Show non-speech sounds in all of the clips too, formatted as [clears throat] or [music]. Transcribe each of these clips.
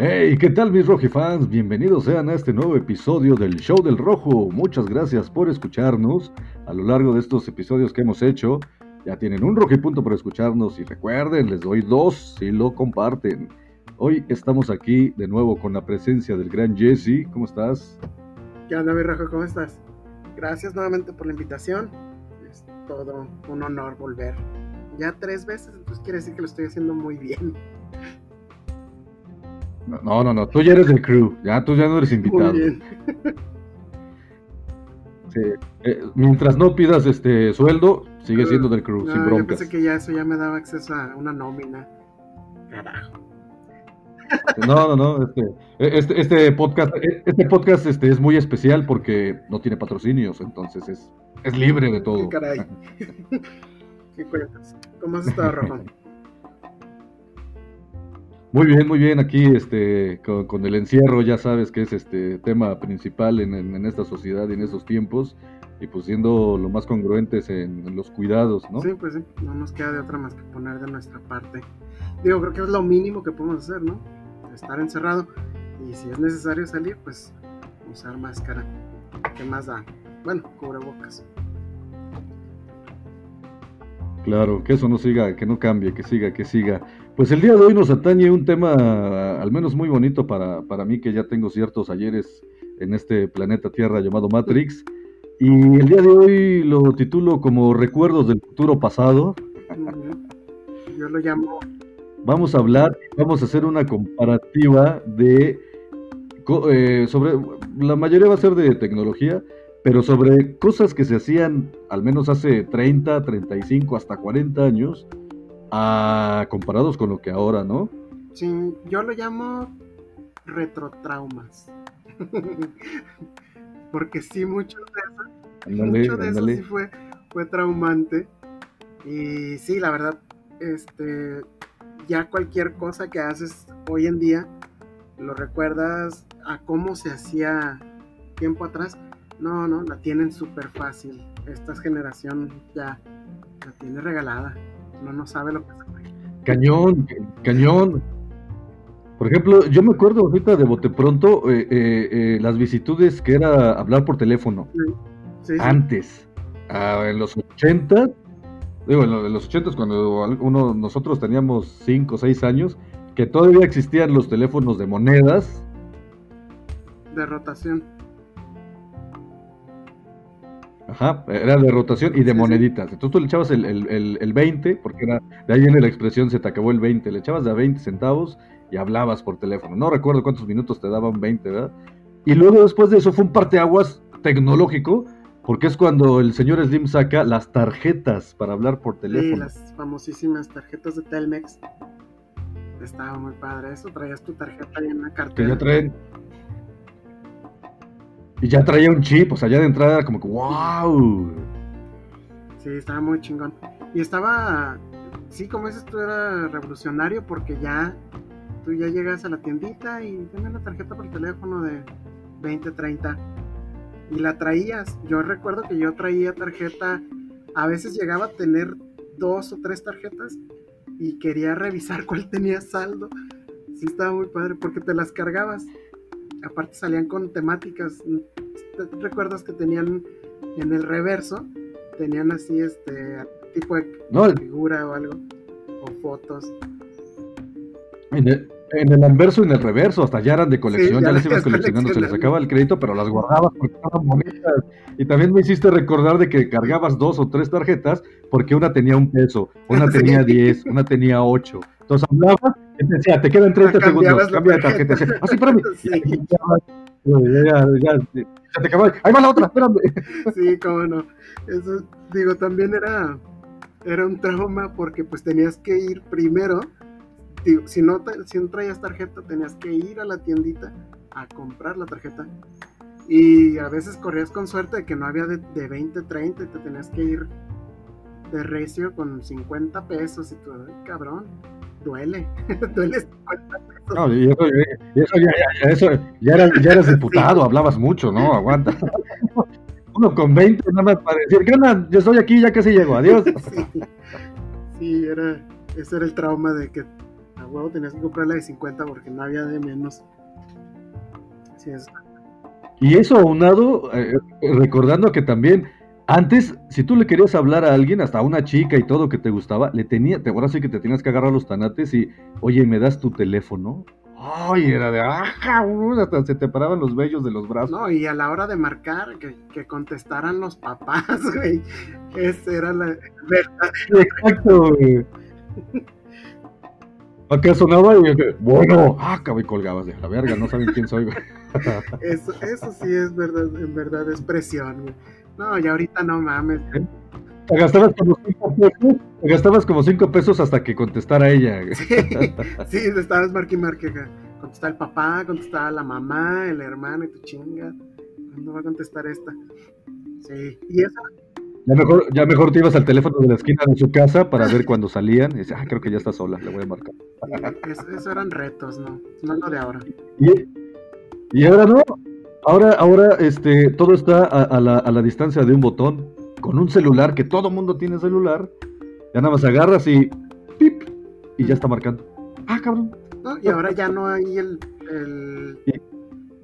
Hey, ¿qué tal mis fans? Bienvenidos sean a este nuevo episodio del Show del Rojo. Muchas gracias por escucharnos a lo largo de estos episodios que hemos hecho. Ya tienen un punto por escucharnos y recuerden, les doy dos si lo comparten. Hoy estamos aquí de nuevo con la presencia del gran Jesse. ¿Cómo estás? ¿Qué onda, mi Rojo? ¿Cómo estás? Gracias nuevamente por la invitación. Es todo un honor volver. Ya tres veces, entonces quiere decir que lo estoy haciendo muy bien. No, no, no, tú ya eres del crew, ya tú ya no eres invitado. Muy bien. [laughs] Sí. Eh, mientras no pidas este sueldo, sigue siendo del crew, sin broncas. Yo pensé que ya eso ya me daba acceso a una nómina. Carajo. No, no, no. Este, este, este podcast, este podcast este, es muy especial porque no tiene patrocinios, entonces es, es libre de todo. ¿Qué caray? [laughs] ¿Qué cuentas? ¿Cómo has estado, Rafa? Muy bien, muy bien. Aquí, este, con, el encierro, ya sabes que es este tema principal en, esta sociedad y en estos tiempos, y pues siendo lo más congruentes en, los cuidados, ¿no? Sí, pues sí. No nos queda de otra más que poner de nuestra parte. Digo, creo que es lo mínimo que podemos hacer, ¿no? Estar encerrado y si es necesario salir, pues usar máscara. ¿Qué más da? Bueno, cubrebocas. Claro, que eso no siga, que no cambie, que siga, que siga. Pues el día de hoy nos atañe un tema al menos muy bonito para, para mí, que ya tengo ciertos ayeres en este planeta Tierra llamado Matrix. Y el día de hoy lo titulo como Recuerdos del futuro pasado. Yo lo llamo. Vamos a hablar, vamos a hacer una comparativa de eh, sobre la mayoría va a ser de tecnología, pero sobre cosas que se hacían al menos hace 30, 35, hasta 40 años a, comparados con lo que ahora, ¿no? Sí, yo lo llamo retrotraumas. [laughs] Porque sí, mucho de eso, mucho de eso sí fue, fue traumante. Y sí, la verdad, este, ya cualquier cosa que haces hoy en día, lo recuerdas a cómo se hacía tiempo atrás. No, no, la tienen súper fácil. Esta generación ya la tiene regalada no, no sabe lo que es. Cañón, cañón. Por ejemplo, yo me acuerdo ahorita de bote pronto eh, eh, eh, las vicitudes que era hablar por teléfono. Antes, ah, en los 80, digo, en los 80 cuando uno, nosotros teníamos 5 o 6 años, que todavía existían los teléfonos de monedas. De rotación. Ajá, era de rotación y de moneditas. Entonces tú le echabas el, el, 20, porque era, de ahí viene la expresión, se te acabó el 20, le echabas de a 20 centavos y hablabas por teléfono. No recuerdo cuántos minutos te daban 20, ¿verdad? Y luego después de eso fue un parteaguas tecnológico, porque es cuando el señor Slim saca las tarjetas para hablar por teléfono. Sí, las famosísimas tarjetas de Telmex. Estaba muy padre eso, traías tu tarjeta en la cartera. Que ya traen, y ya traía un chip, o sea, ya de entrada era como que wow. Sí, estaba muy chingón. Y estaba, sí, como dices tú, era revolucionario porque ya tú ya llegas a la tiendita y tienes la tarjeta por teléfono de 20, 30 y la traías. Yo recuerdo que yo traía tarjeta, a veces llegaba a tener dos o tres tarjetas y quería revisar [laughs] cuál tenía saldo. Sí, estaba muy padre porque te las cargabas aparte salían con temáticas. ¿Recuerdas que tenían en el reverso? Tenían así este tipo de figura o algo, o fotos. En el, anverso y en el reverso, hasta ya eran de colección, ya, les [laughs] ibas coleccionando, se les sacaba el crédito, pero las guardabas porque estaban bonitas. Y también me hiciste recordar de que cargabas dos o tres tarjetas porque una tenía un peso, una [laughs] tenía diez, una tenía ocho. Entonces hablabas decía, te quedan 30 segundos, cambia de tarjeta. Ah, sí, espérame. [laughs] Sí. Ya, ya, ya, te acabó. Ahí va la otra, espérame. [laughs] Sí, cómo no. Eso, digo, también era, era un trauma porque pues tenías que ir primero, digo, si no, si no traías tarjeta, tenías que ir a la tiendita a comprar la tarjeta. Y a veces corrías con suerte de que no había de, de 20, 30 y te tenías que ir de recio con 50 pesos y todo, cabrón duele, [laughs] duele No, y eso, eso, ya, ya, eso ya, eras, ya eras [laughs] diputado, hablabas mucho, ¿no? Aguanta. Uno con 20 nada más para decir, ¿qué onda? Yo estoy aquí, ya casi llego, adiós. [laughs] Sí, sí era, ese era el trauma de que a huevo tenías que comprar la de 50 porque no había de menos. Sí, es. Y eso aunado, eh, recordando que también antes, si tú le querías hablar a alguien, hasta a una chica y todo que te gustaba, le tenía, te ahora sí que te tenías que agarrar los tanates y, oye, ¿me das tu teléfono? Ay, era de, ah, hasta se te paraban los vellos de los brazos. No, y a la hora de marcar, que, que contestaran los papás, [laughs] güey. Esa era la verdad. Exacto, güey. Acá sonaba y bueno, ah, y colgabas de la verga, no saben quién soy, güey. Eso, eso sí es verdad, en verdad es presión, güey. No, y ahorita no mames. Te gastabas como cinco pesos, te gastabas como cinco pesos hasta que contestara ella. [laughs] Sí, sí estabas marque marque. Contestaba el papá, contestaba la mamá, el hermano y tu chinga. ¿Cuándo va a contestar esta? Sí, y eso. Ya mejor, ya mejor te ibas al teléfono de la esquina de su casa para ver cuando salían. Y dices, ah, creo que ya está sola, le voy a marcar. Eso, eran retos, ¿no? No lo de ahora. Y, y ahora no, Ahora, ahora este, todo está a, la, a, la, distancia de un botón, con un celular, que todo mundo tiene celular. Ya nada más agarras y pip, y ya está marcando. Ah, cabrón. y ahora ya no hay el,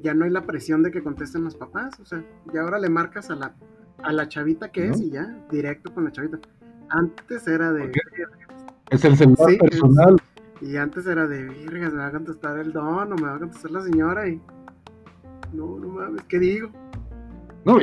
ya no hay la presión de que contesten los papás. O sea, ya ahora le marcas a la, a la chavita que es y ya, directo con la chavita. Antes era de. Es el celular personal. y antes era de, virgas, me va a contestar el don o me va a contestar la señora y no, no mames, ¿qué digo? No,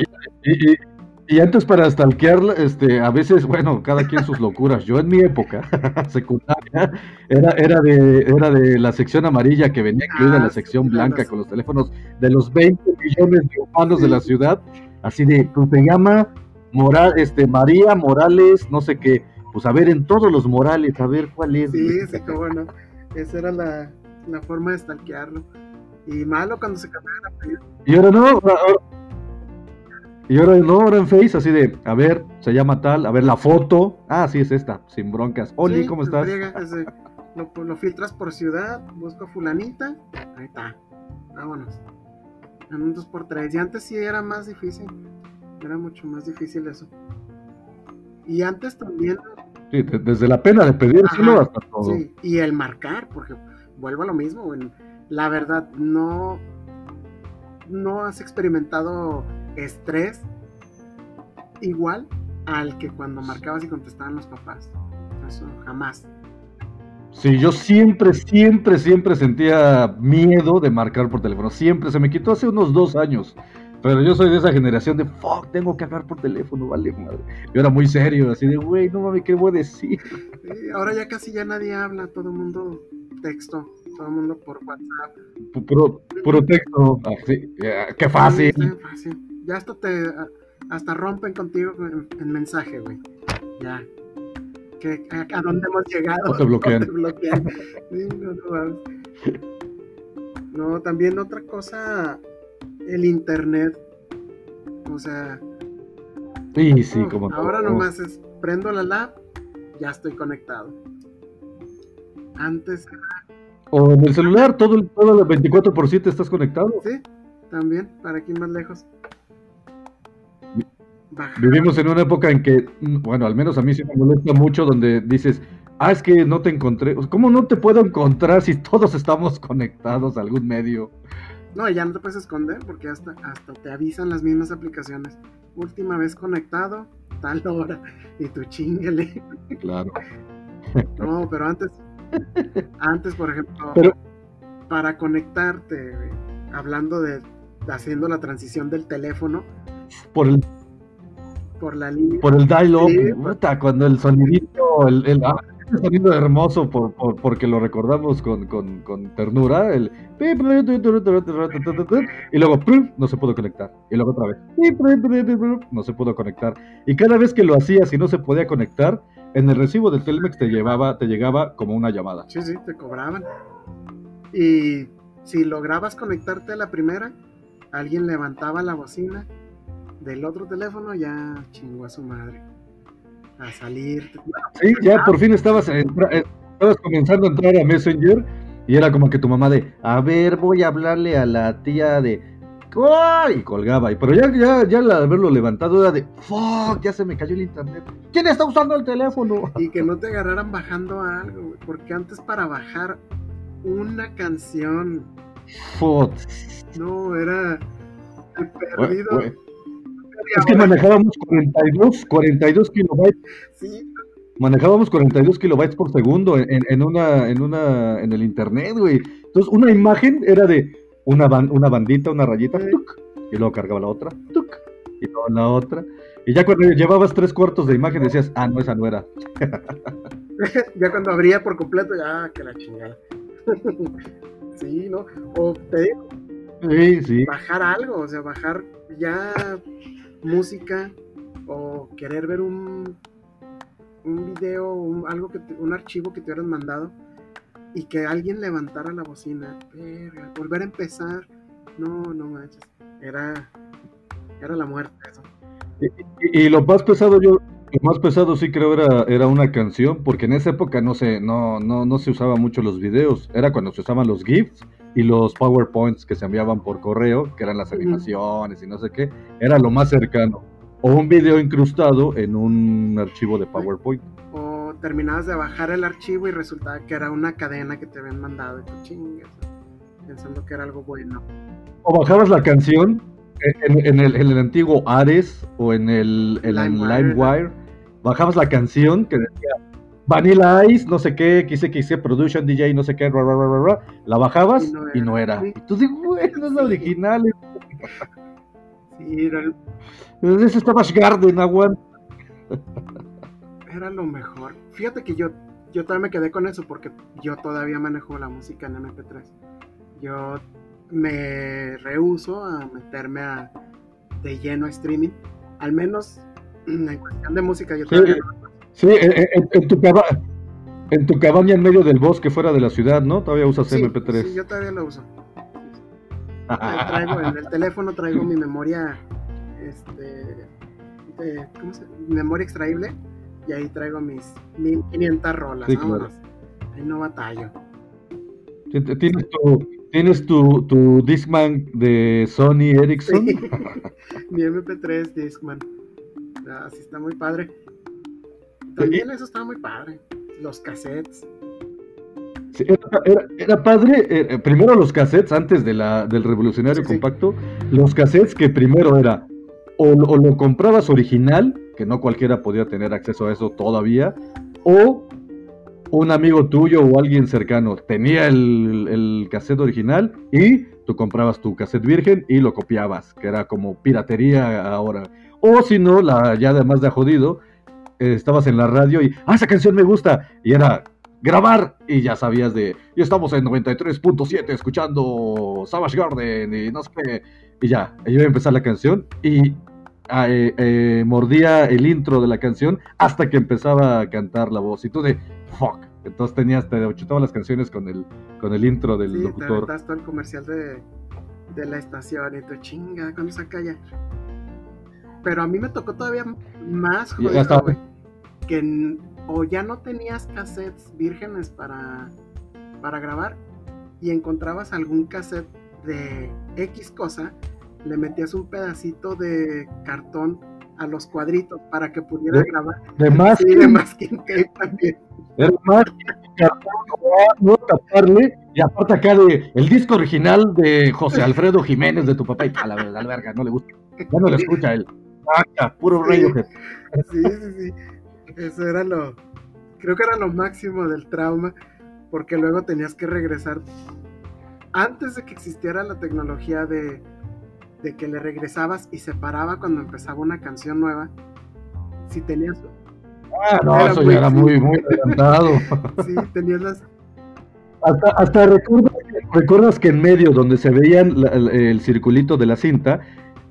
y, antes para stalkear, este, a veces, bueno, cada quien sus locuras. Yo en mi época [laughs] secundaria era, era, de, era de la sección amarilla que venía incluida en la ah, sección blanca con los teléfonos de los 20 millones de humanos de la ciudad. Así de, pues se llama Moral, este, María Morales, no sé qué. Pues a ver, en todos los Morales, a ver cuál es. Sí, sí, qué bueno. Esa era la, la forma de stalkearlo. Y malo cuando se cambiaba la apellido. Y ahora no, y ahora no, ahora en Face, así de, a ver, se llama tal, a ver la foto. Ah, sí, es esta, sin broncas. Oli, ¿cómo estás? lo, filtras por ciudad, busco fulanita, ahí está, vámonos. En un 2x3. Y antes sí era más difícil, era mucho más difícil eso. Y antes también. Sí, desde la pena de pedírselo hasta todo. Sí, y el marcar, porque vuelvo a lo mismo, en, la verdad, no, no has experimentado estrés igual al que cuando marcabas y contestaban los papás. Eso jamás. Sí, yo siempre, siempre, siempre sentía miedo de marcar por teléfono. Siempre se me quitó hace unos dos años. Pero yo soy de esa generación de, fuck, tengo que hablar por teléfono, vale madre. Yo era muy serio, así de, güey, no mames, ¿qué voy a decir? ahora ya casi ya nadie habla, todo el mundo texto todo el mundo por WhatsApp. Puro, texto, ah, qué fácil. Ya hasta te hasta rompen contigo en, mensaje, güey. Ya. a, dónde hemos llegado? O te bloquean. [laughs] no, también otra cosa, el internet. O sea. Sí, sí, como Ahora nomás es prendo la lab, ya estoy conectado. Antes o en el celular, todo el, todo el 24 por 7 estás conectado. Sí, también, para aquí más lejos. Vivimos en una época en que, bueno, al menos a mí sí me molesta mucho donde dices, ah, es que no te encontré. ¿Cómo no te puedo encontrar si todos estamos conectados a algún medio? No, ya no te puedes esconder porque hasta, hasta te avisan las mismas aplicaciones. Última vez conectado, tal hora, y tú chingale. Claro. No, pero antes antes, por ejemplo, para conectarte, hablando de haciendo la transición del teléfono. Por el por la línea. Por el dial-up, cuando el sonidito, el, el, ah, sonido hermoso por, porque lo recordamos con, ternura, el y luego no se pudo conectar, y luego otra vez no se pudo conectar, y cada vez que lo hacías y no se podía conectar, en el recibo del Telmex te llevaba, te llegaba como una llamada. Sí, sí, te cobraban. Y si lograbas conectarte a la primera, alguien levantaba la bocina del otro teléfono, ya chingó a su madre. A salir. Sí, ya por fin estabas, estabas comenzando a entrar a Messenger y era como que tu mamá de, a ver, voy a hablarle a la tía de, y colgaba. Y, pero ya, ya, ya al haberlo levantado era de, fuck, ya se me cayó el internet. ¿Quién está usando el teléfono? [laughs] Y que no te agarraran bajando algo, porque antes para bajar una canción. Fuck. No, era perdido. Es que manejábamos 42, 42 kilobytes. Sí. Manejábamos 42 kilobytes por segundo en, en, una, en una, en el internet, güey. Entonces, una imagen era de una, una bandita, una rayita, y luego cargaba la otra, y luego la otra. Y ya cuando llevabas tres cuartos de imagen decías, ah, no, esa no era. [laughs] ya cuando abría por completo, ya, ah, que la chingada. [laughs] sí, ¿no? O te digo, sí, sí. bajar algo, o sea, bajar ya música o querer ver un, un video, algo que un archivo que te hubieran mandado y que alguien levantara la bocina, volver a empezar, no, no manches, era, era la muerte eso. Y, lo más pesado yo, lo más pesado sí creo era, era una canción, porque en esa época no se, no, no, no se usaba mucho los videos, era cuando se usaban los GIFs y los PowerPoints que se enviaban por correo, que eran las animaciones y no sé qué, era lo más cercano. O un video incrustado en un archivo de PowerPoint terminabas de bajar el archivo y resultaba que era una cadena que te habían mandado y tú chingas, pensando que era algo bueno. O bajabas la canción en, el, antiguo Ares o en el, LimeWire, bajabas la canción que decía Vanilla Ice, no sé qué, quise que hice Production DJ, no sé qué, la bajabas y no era. Y, tú dices, bueno, es la original. sí, era el... Ese estaba Garden, aguanta era lo mejor. Fíjate que yo, yo todavía me quedé con eso porque yo todavía manejo la música en MP3. Yo me rehuso a meterme a, de lleno a streaming. Al menos en cuestión de música yo todavía sí, en, tu cabaña, en tu cabaña en medio del bosque fuera de la ciudad, ¿no? Todavía usas MP3. Sí, yo todavía lo uso. traigo, en el teléfono traigo mi memoria, este, ¿cómo se Memoria extraíble y ahí traigo mis 1500 rolas. Sí, Ahí no batallo. ¿Tienes tu, ¿tienes tu, tu Discman de Sony Ericsson? [laughs] Mi MP3 Discman. Así está muy padre. También eso está muy padre. Los cassettes. Sí, era, padre, eh, primero los cassettes antes de la, del revolucionario compacto, los cassettes que primero era o, lo comprabas original, que no cualquiera podía tener acceso a eso todavía, o un amigo tuyo o alguien cercano tenía el, el cassette original y tú comprabas tu cassette virgen y lo copiabas, que era como piratería ahora. O si no, la, ya además de jodido, estabas en la radio y, ah, esa canción me gusta, y era grabar y ya sabías de, y estamos en 93.7 escuchando Savage Garden y no sé qué, y ya, iba a empezar la canción y Ah, eh, eh, mordía el intro de la canción hasta que empezaba a cantar la voz. Y tú de fuck. Entonces tenías, te todas las canciones con el, con el intro del sí, locutor. Te todo el comercial de, de, la estación y tú chinga, cuando se calla. Pero a mí me tocó todavía más jodido, que o ya no tenías cassettes vírgenes para, para grabar y encontrabas algún cassette de X cosa le metías un pedacito de cartón a los cuadritos para que pudiera grabar. De más. Sí, de más que también. Era más cartón, no taparle. Y aparte acá de el disco original de José Alfredo Jiménez de tu papá y a la, la verga, no le gusta. Ya no le escucha él. puro sí, Sí, sí, sí. Eso era lo. Creo que era lo máximo del trauma. Porque luego tenías que regresar. Antes de que existiera la tecnología de de que le regresabas y se paraba cuando empezaba una canción nueva. Si tenías. Ah, no, eso ya era muy, muy adelantado. [laughs] sí, tenías las. Hasta, hasta recuerdas, que en medio, donde se veía el, circulito de la cinta,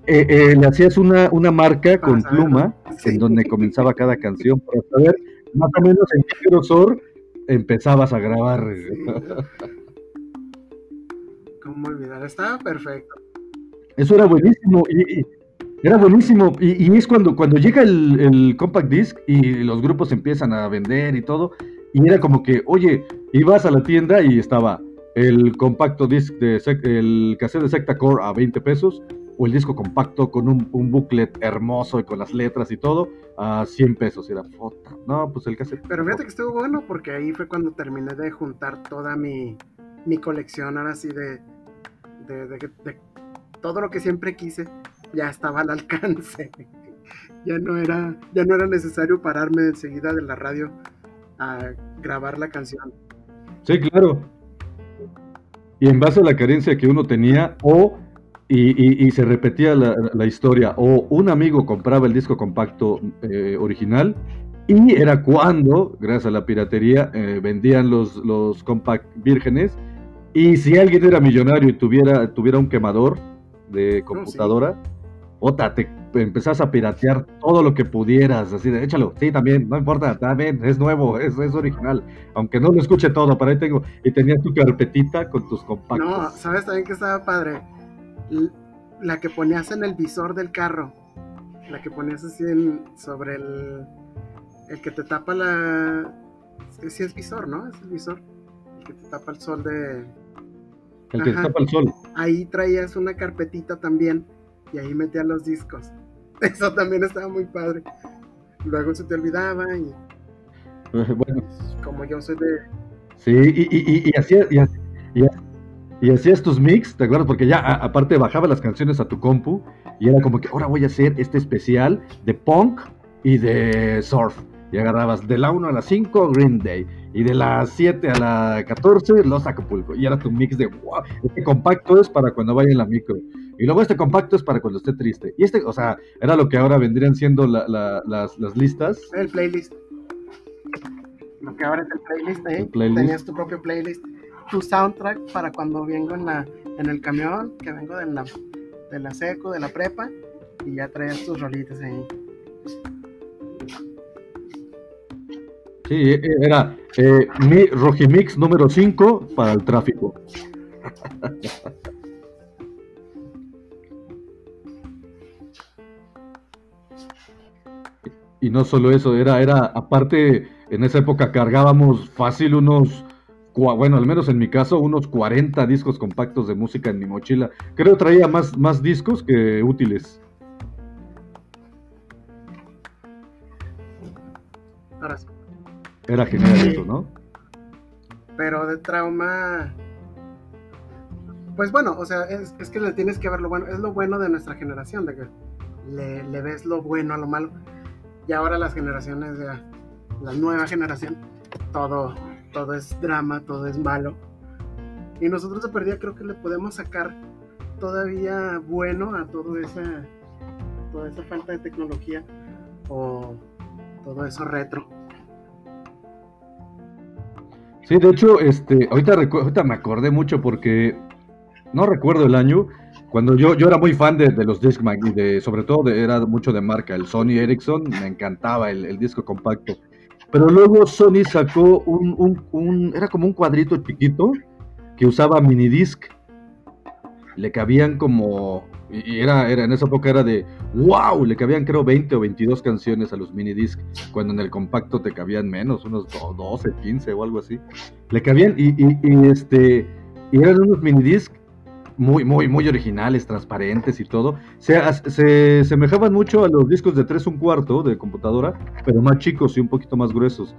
eh, eh, le hacías una, una marca con pluma en donde comenzaba cada canción para saber más o menos en qué grosor empezabas a grabar. [laughs] ¿Cómo olvidar? Estaba perfecto. Eso era buenísimo. Y, era buenísimo. Y, es cuando, cuando llega el, compact disc y los grupos empiezan a vender y todo. Y era como que, oye, ibas a la tienda y estaba el compacto disc de el cassette de Secta Core a 20 pesos o el disco compacto con un, un, booklet hermoso y con las letras y todo a 100 pesos. Era foto. No, pues el cassette. Pero fíjate que estuvo bueno porque ahí fue cuando terminé de juntar toda mi, mi colección ahora sí de, todo lo que siempre quise ya estaba al alcance. [laughs] ya no era ya no era necesario pararme enseguida de la radio a grabar la canción. Sí, claro. Y en base a la carencia que uno tenía, o y, se repetía la, historia, o un amigo compraba el disco compacto eh, original, y era cuando, gracias a la piratería, eh, vendían los, los compact vírgenes, y si alguien era millonario y tuviera, tuviera un quemador de computadora, otra, te empezás a piratear todo lo que pudieras, así de échalo, sí, también, no importa, también, es nuevo, es, es original, aunque no lo escuche todo, para ahí tengo, y tenías tu carpetita con tus compactos. No, ¿sabes también que estaba padre? La que ponías en el visor del carro, la que ponías así en, sobre el, el que te tapa la... Sí es visor, ¿no? Es el visor, el que te tapa el sol de... El que tapa el sol. Ahí traías una carpetita también y ahí metía los discos. [laughs] Eso también estaba muy padre. Luego se te olvidaba y. Bueno. Como yo soy de. Sí, y, y, y, hacías, y, hacías tus mix, ¿te acuerdas? Porque ya aparte bajaba las canciones a tu compu y era como que ahora voy a hacer este especial de punk y de surf. Y agarrabas de la 1 a la 5 Green Day y de la 7 a la 14 Los Acapulco. Y era tu mix de wow, este compacto es para cuando vaya en la micro. Y luego este compacto es para cuando esté triste. Y este, o sea, era lo que ahora vendrían siendo las, las, listas. El playlist. Lo que ahora es el playlist, ¿eh? Tenías tu propio playlist. Tu soundtrack para cuando vengo en, la, en el camión, que vengo de la, de la seco, de la prepa, y ya traías tus rolitas ahí. Sí, e, e, era eh, mi Rojimix número 5 para el tráfico. Y no solo eso, era, era, aparte, en esa época cargábamos fácil unos, bueno, al menos en mi caso, unos 40 discos compactos de música en mi mochila. Creo traía más, más discos que útiles. Era genial eso, ¿no? Pero de trauma. Pues bueno, o sea, es, que le tienes que ver lo bueno. Es lo bueno de nuestra generación, de que le, le ves lo bueno a lo malo y ahora las generaciones de la nueva generación, todo, todo es drama, todo es malo. Y nosotros de perdida creo que le podemos sacar todavía bueno a todo esa, toda esa falta de tecnología o todo eso retro. Sí, de hecho, este, ahorita, ahorita me acordé mucho porque no recuerdo el año, cuando yo, yo era muy fan de, los Discman y de, sobre todo era mucho de marca, el Sony Ericsson, me encantaba el, disco compacto. Pero luego Sony sacó un, un, era como un cuadrito chiquito que usaba mini disc. Le cabían como, y era, era, en esa época era de, wow, le cabían creo 20 o 22 canciones a los mini disc, cuando en el compacto te cabían menos, unos 12, 15 o algo así. Le cabían, y, y, y este, y eran unos mini disc muy, muy, muy originales, transparentes y todo. Se, se semejaban mucho a los discos de 3 un cuarto de computadora, pero más chicos y un poquito más gruesos.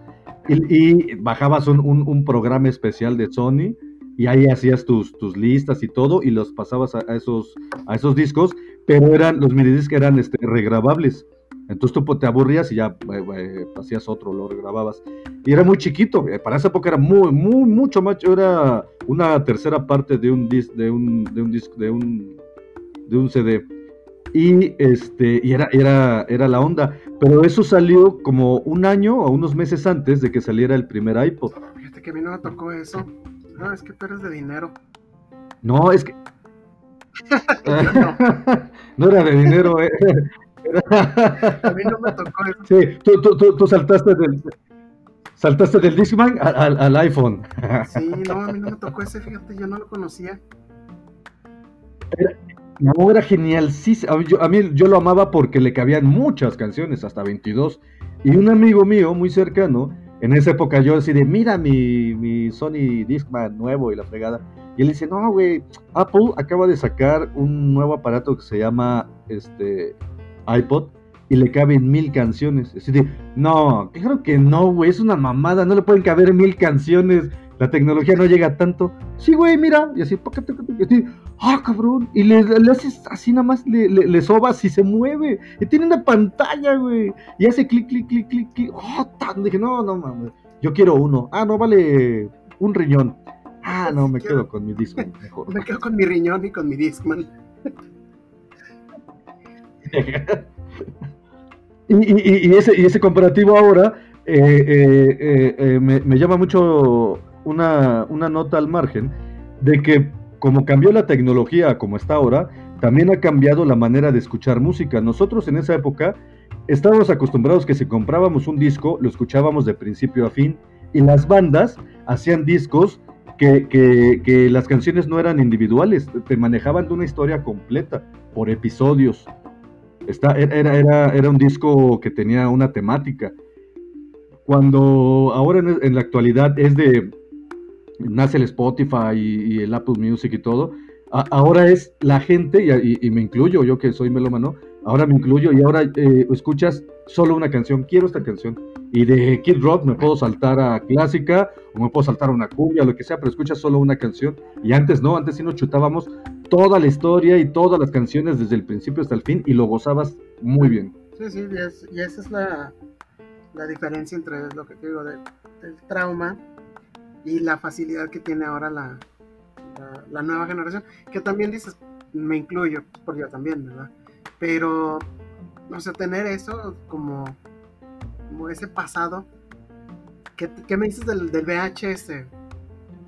Y, bajabas un, un, programa especial de Sony y ahí hacías tus, tus listas y todo y los pasabas a, esos, a esos discos, pero eran, los minidiscs eran este, regrabables. Entonces tú pues, te aburrías y ya eh, eh, hacías otro, lo grababas. Y era muy chiquito, eh, para esa época era muy, muy, mucho más, era una tercera parte de un disc, de un, de un disc, de un, de un CD. Y este, y era, era, era la onda. Pero eso salió como un año o unos meses antes de que saliera el primer iPod. Fíjate que a mí no me tocó eso. No, es que tú eres de dinero. No, es que. no. [laughs] no era de dinero, eh. A mí no me tocó eso. Sí, tú, tú, tú, saltaste del. Saltaste del Discman al, al, iPhone. Sí, no, a mí no me tocó ese, fíjate, yo no lo conocía. no, era genial, sí, a mí, yo lo amaba porque le cabían muchas canciones, hasta 22. Y un amigo mío muy cercano, en esa época yo así de, mira mi, mi Sony Discman nuevo y la fregada. Y él dice, no, güey, Apple acaba de sacar un nuevo aparato que se llama este iPod y le caben mil canciones. Así de, no, claro que no, güey, es una mamada, no le pueden caber mil canciones. La tecnología no llega tanto. Sí, güey, mira. Y así, y así ah, cabrón. Y le, haces así nada más, le, le, sobas y se mueve. Y tiene una pantalla, güey. Y hace clic, clic, clic, clic, clic. Oh, tan. Dije, no, no mames. Yo quiero uno. Ah, no, vale un riñón. Ah, no, me quedo con mi Discman [laughs] mejor. Me quedo con mi riñón y con mi Discman. [laughs] y, y, ese, y ese comparativo ahora eh, eh, eh, me, me, llama mucho una, una nota al margen de que como cambió la tecnología como está ahora, también ha cambiado la manera de escuchar música. Nosotros en esa época estábamos acostumbrados que si comprábamos un disco, lo escuchábamos de principio a fin, y las bandas hacían discos que, que, las canciones no eran individuales, te manejaban de una historia completa, por episodios. Está, era, era, era un disco que tenía una temática. Cuando ahora en la actualidad es de nace el Spotify y, el Apple Music y todo, ahora es la gente, y, me incluyo, yo que soy melómano, ahora me incluyo y ahora eh, escuchas solo una canción, quiero esta canción. Y de Kid Rock me puedo saltar a clásica o me puedo saltar a una cumbia, lo que sea, pero escuchas solo una canción. Y antes no, antes sí nos chutábamos toda la historia y todas las canciones desde el principio hasta el fin y lo gozabas muy bien. Sí, sí, y, esa es la, diferencia entre lo que te digo del trauma y la facilidad que tiene ahora la, la, nueva generación, que también dices, me incluyo, por yo también, ¿verdad? Pero, no sé, tener eso como, como ese pasado, ¿qué, qué me dices del, del, VHS?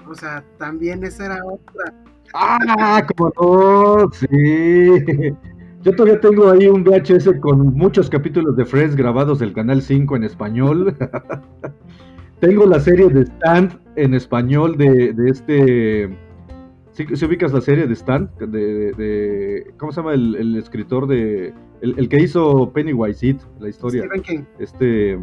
O sea, también esa era otra. Ah, como no, sí. Yo todavía tengo ahí un VHS con muchos capítulos de Friends grabados del Canal 5 en español. [laughs] tengo la serie de Stand en español de, de este. ¿Sí, ubicas la serie de Stan? De, ¿Cómo se llama el, escritor de. El, que hizo Pennywise la historia? Stephen King. Este.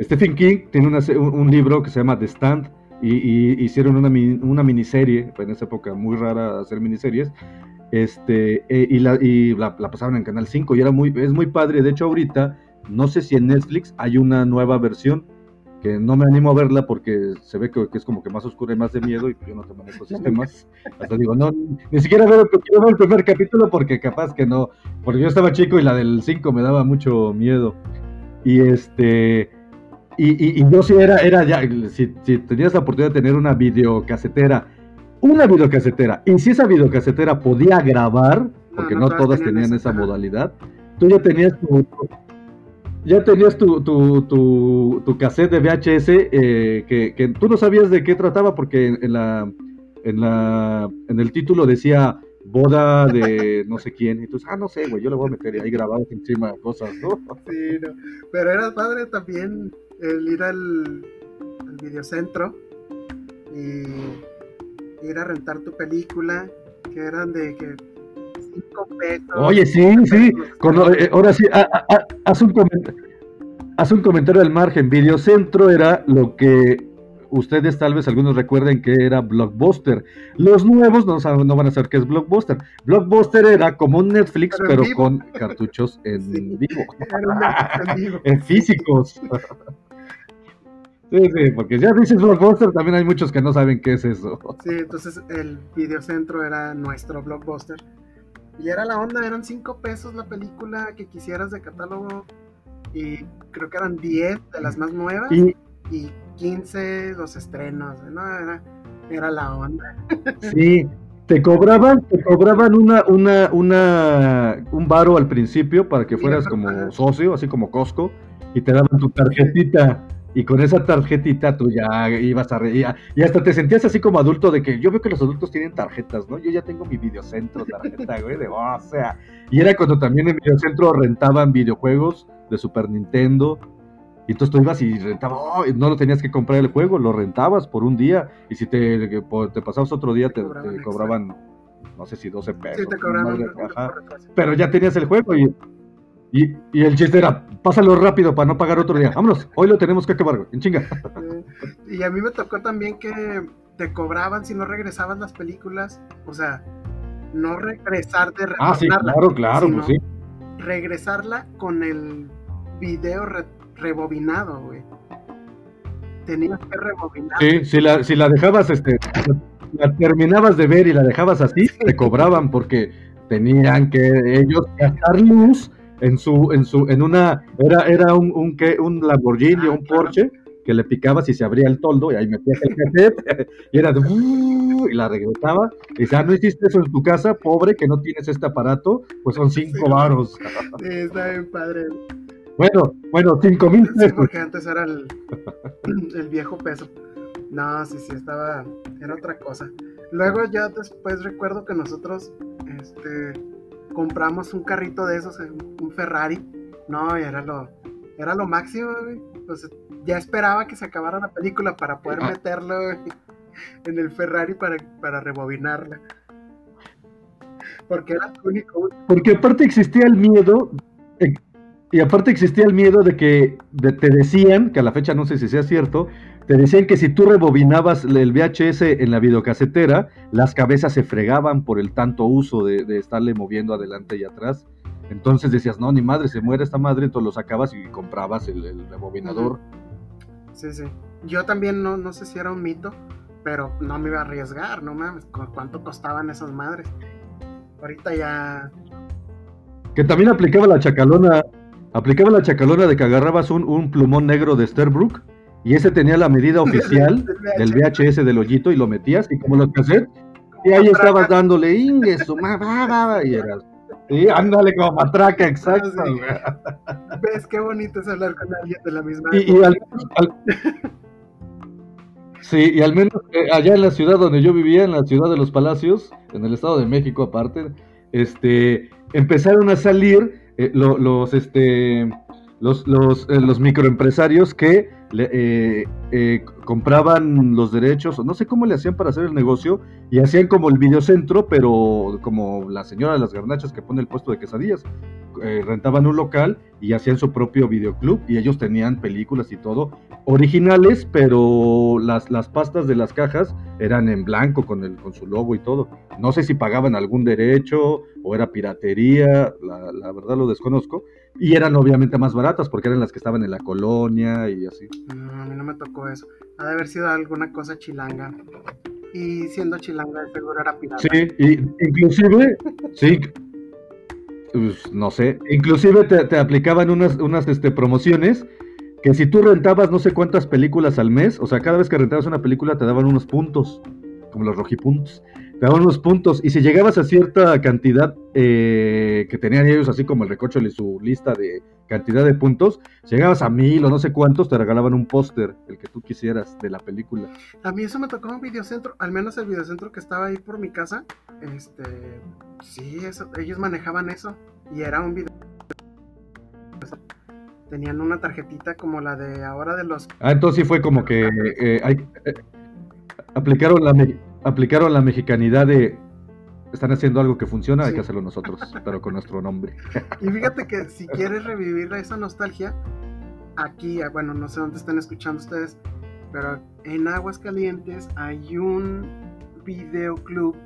Stephen King tiene un, libro que se llama The Stand y, hicieron una, una, miniserie, en esa época muy rara hacer miniseries, este, eh, y, la, y la, la, pasaron en Canal 5 y era muy, es muy padre. De hecho, ahorita, no sé si en Netflix hay una nueva versión que no me animo a verla porque se ve que, es como que más oscura y más de miedo y yo no te manejo [laughs] sistemas. Hasta digo, no, ni siquiera veo, quiero ver el primer capítulo porque capaz que no, porque yo estaba chico y la del 5 me daba mucho miedo. Y este, y, y, yo sí era, era ya, si, si, tenías la oportunidad de tener una videocasetera, una videocasetera, y si esa videocasetera podía grabar, porque no, todas tenían esa modalidad, tú ya tenías tu, ya tenías tu, tu, tu, tu cassette de VHS eh, que, que, tú no sabías de qué trataba porque en, la, en, la, en el título decía boda de [laughs] no sé quién. Y tú, ah, no sé, güey, yo le voy a meter ahí grabados encima cosas, ¿no? Sí, no. Pero era padre también el ir al, al videocentro y ir a rentar tu película, que eran de que Oye, sí, sí. Eh, ahora sí, haz un, haz un comentario al margen. Videocentro era lo que ustedes tal vez algunos recuerden que era Blockbuster. Los nuevos no, no van a saber qué es Blockbuster. Blockbuster era como un Netflix, pero, con cartuchos [laughs] en vivo. en físicos. Sí, sí, porque ya dices Blockbuster, también hay muchos que no saben qué es eso. Sí, entonces el videocentro era nuestro Blockbuster. Y era la onda, eran 5 pesos la película que quisieras de catálogo. Y creo que eran 10 de las más nuevas. Y, 15 los estrenos. ¿no? Era, era la onda. [laughs] Sí, te cobraban, te cobraban una, una, una, un varo al principio para que fueras como socio, así como Costco, y te daban tu tarjetita y con esa tarjetita tú ya ibas a reír. Y hasta te sentías así como adulto de que yo veo que los adultos tienen tarjetas, ¿no? Yo ya tengo mi videocentro tarjeta, [laughs] güey, de, oh, o sea. Y era cuando también en videocentro rentaban videojuegos de Super Nintendo. Y entonces tú ibas y rentabas, oh, no lo tenías que comprar el juego, lo rentabas por un día. Y si te, te pasabas otro día, te, cobraban, no sé si 12 pesos. Sí, te cobraban. Pero ya tenías el juego y Y, y, el chiste era, pásalo rápido para no pagar otro día. Vámonos, hoy lo tenemos que acabar, en chinga. y a mí me tocó también que te cobraban si no regresaban las películas. O sea, no regresar de Ah, sí, claro, claro, pues sí. Regresarla con el video rebobinado, güey. Tenías que rebobinar. Sí, si la, si la dejabas, este, la terminabas de ver y la dejabas así, te cobraban porque tenían que ellos gastar luz en su, en su, en una, era, era un, un, un Lamborghini, ah, un Porsche, que le picabas y se abría el toldo y ahí metías el cassette [laughs] y era de, y la regresaba y decía, ah, no hiciste eso en tu casa, pobre que no tienes este aparato, pues son cinco varos. [laughs] Sí, está bien padre. Bueno, bueno, cinco mil pesos. Sí, porque antes era el, [clears throat] el viejo peso. No, sí, sí, estaba, era otra cosa. Luego ya después recuerdo que nosotros, este, compramos un carrito de esos, un Ferrari. No, era lo, era lo máximo, güey. Pues ya esperaba que se acabara la película para poder ah. meterlo en el Ferrari para, para rebobinarla. Porque era el único. Porque aparte existía el miedo y aparte existía el miedo de que te decían, que a la fecha no sé si sea cierto, te decían que si tú rebobinabas el VHS en la videocasetera, las cabezas se fregaban por el tanto uso de, estarle moviendo adelante y atrás. Entonces decías, no, ni madre, se muere esta madre, entonces lo sacabas y comprabas el, rebobinador. Sí, sí. Yo también no, no sé si era un mito, pero no me iba a arriesgar, no mames, ¿cuánto costaban esas madres? Ahorita ya... Que también aplicaba la chacalona Aplicaba la chacalona de que agarrabas un, un plumón negro de Sterbrook y ese tenía la medida [laughs] oficial del VHS del hoyito y lo metías y como lo cassettes y ahí estabas dándole ingues, y eras Sí, ándale como matraca, exacto. ¿Ves qué bonito es hablar con alguien de la misma y, y al, Sí, y al menos eh, allá en la ciudad donde yo vivía, en la ciudad de los Palacios, en el Estado de México aparte, este, empezaron a salir eh, los, este, los, los, eh, los microempresarios que eh, eh, compraban los derechos, no sé cómo le hacían para hacer el negocio, y hacían como el videocentro, pero como la señora de las garnachas que pone el puesto de quesadillas. Eh, rentaban un local y hacían su propio videoclub, y ellos tenían películas y todo, originales, pero las, las pastas de las cajas eran en blanco con, el, con su logo y todo. No sé si pagaban algún derecho o era piratería, la, la verdad lo desconozco y eran obviamente más baratas porque eran las que estaban en la colonia y así. No, a mí no me tocó eso. Ha de haber sido alguna cosa chilanga. Y siendo chilanga, de seguro era pirata. Sí, y inclusive, sí, pues, no sé, inclusive te, aplicaban unas, unas este, promociones que si tú rentabas no sé cuántas películas al mes, o sea, cada vez que rentabas una película te daban unos puntos, como los rojipuntos te daban unos puntos y si llegabas a cierta cantidad eh, que tenían ellos, así como el recocho y su lista de cantidad de puntos, llegabas a mil o no sé cuántos, te regalaban un póster, el que tú quisieras, de la película. A mí eso me tocó en un videocentro, al menos el videocentro que estaba ahí por mi casa, este, sí, eso, ellos manejaban eso y era un video tenían una tarjetita como la de ahora de los... Ah, entonces sí fue como que eh, hay, eh, aplicaron la aplicaron la mexicanidad de están haciendo algo que funciona, hay que hacerlo nosotros, [laughs] pero con nuestro nombre. Y fíjate que si quieres revivir esa nostalgia, aquí, ah, bueno, no sé dónde están escuchando ustedes, pero en Aguascalientes hay un videoclub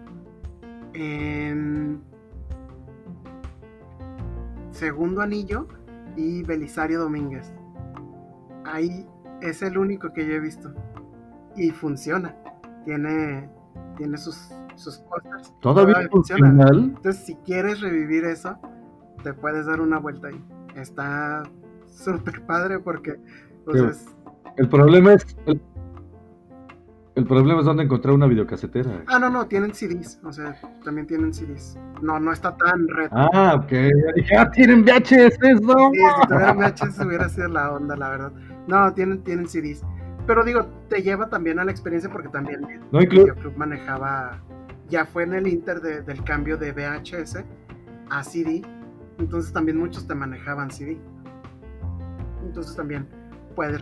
en Segundo Anillo y Belisario Domínguez. Ahí es el único que yo he visto. Y funciona. Tiene tiene sus, sus cosas. Todavía, funciona. Entonces, si quieres revivir eso, te puedes dar una vuelta ahí. Está súper padre porque pues, el problema es el, problema es dónde encontrar una videocasetera. Ah, no, no, tienen CDs, o sea, también tienen CDs. No, no está tan retro. Ah, ok. dije, ah, tienen VHS, ¿no? Sí, si tuvieran VHS hubiera sido la onda, la verdad. No, tienen, tienen CDs. Pero digo, te lleva también a la experiencia porque también el videoclub manejaba, ya fue en el inter del cambio de VHS a CD, entonces también muchos te manejaban CD. Entonces también puedes...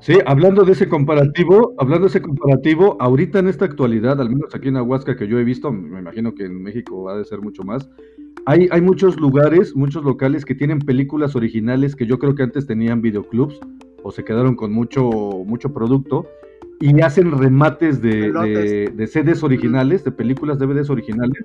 Sí, hablando de ese comparativo, hablando de ese comparativo, ahorita en esta actualidad, al menos aquí en Aguasca que yo he visto, me imagino que en México va a ser mucho más, hay, hay muchos lugares, muchos locales que tienen películas originales que yo creo que antes tenían videoclubs o se quedaron con mucho, mucho producto y hacen remates de, de, de CDs originales, de películas DVDs originales.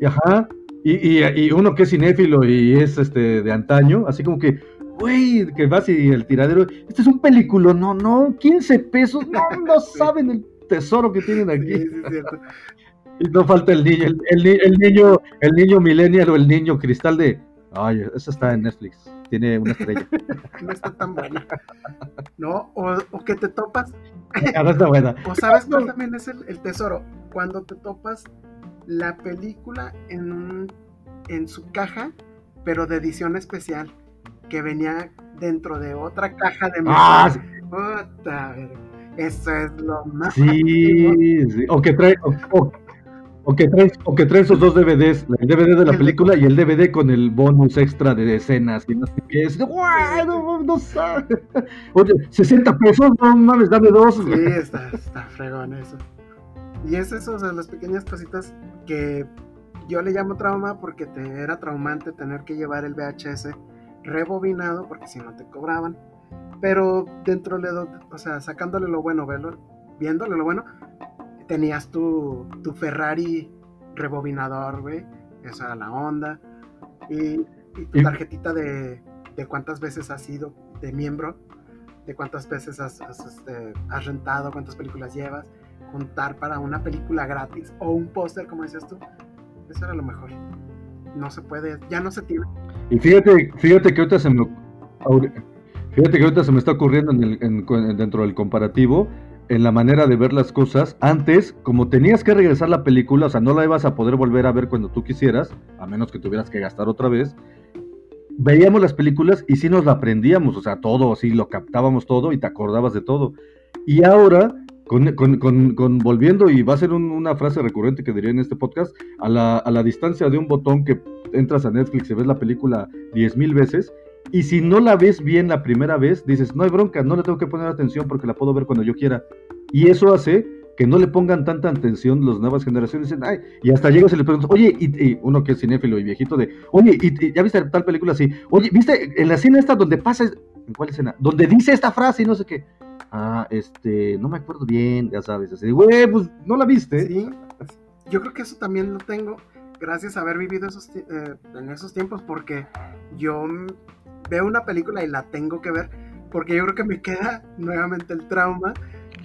Y, ajá, y, y, uno que es cinéfilo y es este de antaño, así como que, güey, que vas y el tiradero, este es un película, no, no, 15 pesos, no, no [laughs] saben el tesoro que tienen aquí. [laughs] y no falta el niño, el, el, niño, el niño millennial o el niño cristal de, ay, eso está en Netflix, tiene una estrella. [laughs] no está tan buena. No, o, o que te topas. Ah, no está buena. O sabes cuál también es el, el tesoro, cuando te topas la película en un en su caja, pero de edición especial que venía dentro de otra caja de ah, eso es lo más. Sí, sí. O que trae. O, que trae, o que trae esos dos DVDs, el DVD de la película y el DVD con el bonus extra de escenas y no sé qué es. No, no, sabe. Oye, 60 pesos, no mames, dame dos. Sí, está, está fregón eso. Y es eso, o sea, las pequeñas cositas que yo le llamo trauma porque te era traumante tener que llevar el VHS rebobinado porque si no te cobraban. Pero dentro de, o sea, sacándole lo bueno, verlo, viéndole lo bueno, tenías tu, tu Ferrari rebobinador, güey. Esa era la onda. Y, tu tarjetita de, de, cuántas veces has sido de miembro, de cuántas veces has, este, has rentado, cuántas películas llevas. Juntar para una película gratis o un póster, como decías tú. Eso era lo mejor. No se puede, ya no se tiene. Y fíjate, fíjate que ahorita se me, fíjate que ahorita se me está ocurriendo en el, dentro del comparativo, en la manera de ver las cosas. Antes, como tenías que regresar la película, o sea, no la ibas a poder volver a ver cuando tú quisieras, a menos que tuvieras que gastar otra vez. Veíamos las películas y sí nos la aprendíamos, o sea, todo, así lo captábamos todo y te acordabas de todo. Y ahora con, volviendo, y va a ser una frase recurrente que diría en este podcast, a la, a la distancia de un botón que entras a Netflix y ves la película diez mil veces, y si no la ves bien la primera vez, dices, no hay bronca, no le tengo que poner atención porque la puedo ver cuando yo quiera. Y eso hace que no le pongan tanta atención las nuevas generaciones. Y hasta llegas y le preguntas, oye, y, uno que es cinéfilo y viejito, de, oye, y, ¿ya viste tal película así? Oye, ¿viste en la escena esta donde pasa, en cuál escena? Donde dice esta frase y no sé qué ah, este, no me acuerdo bien, ya sabes, así, güey, pues no la viste. Sí, yo creo que eso también lo tengo gracias a haber vivido esos, eh, en esos tiempos, porque yo veo una película y la tengo que ver, porque yo creo que me queda nuevamente el trauma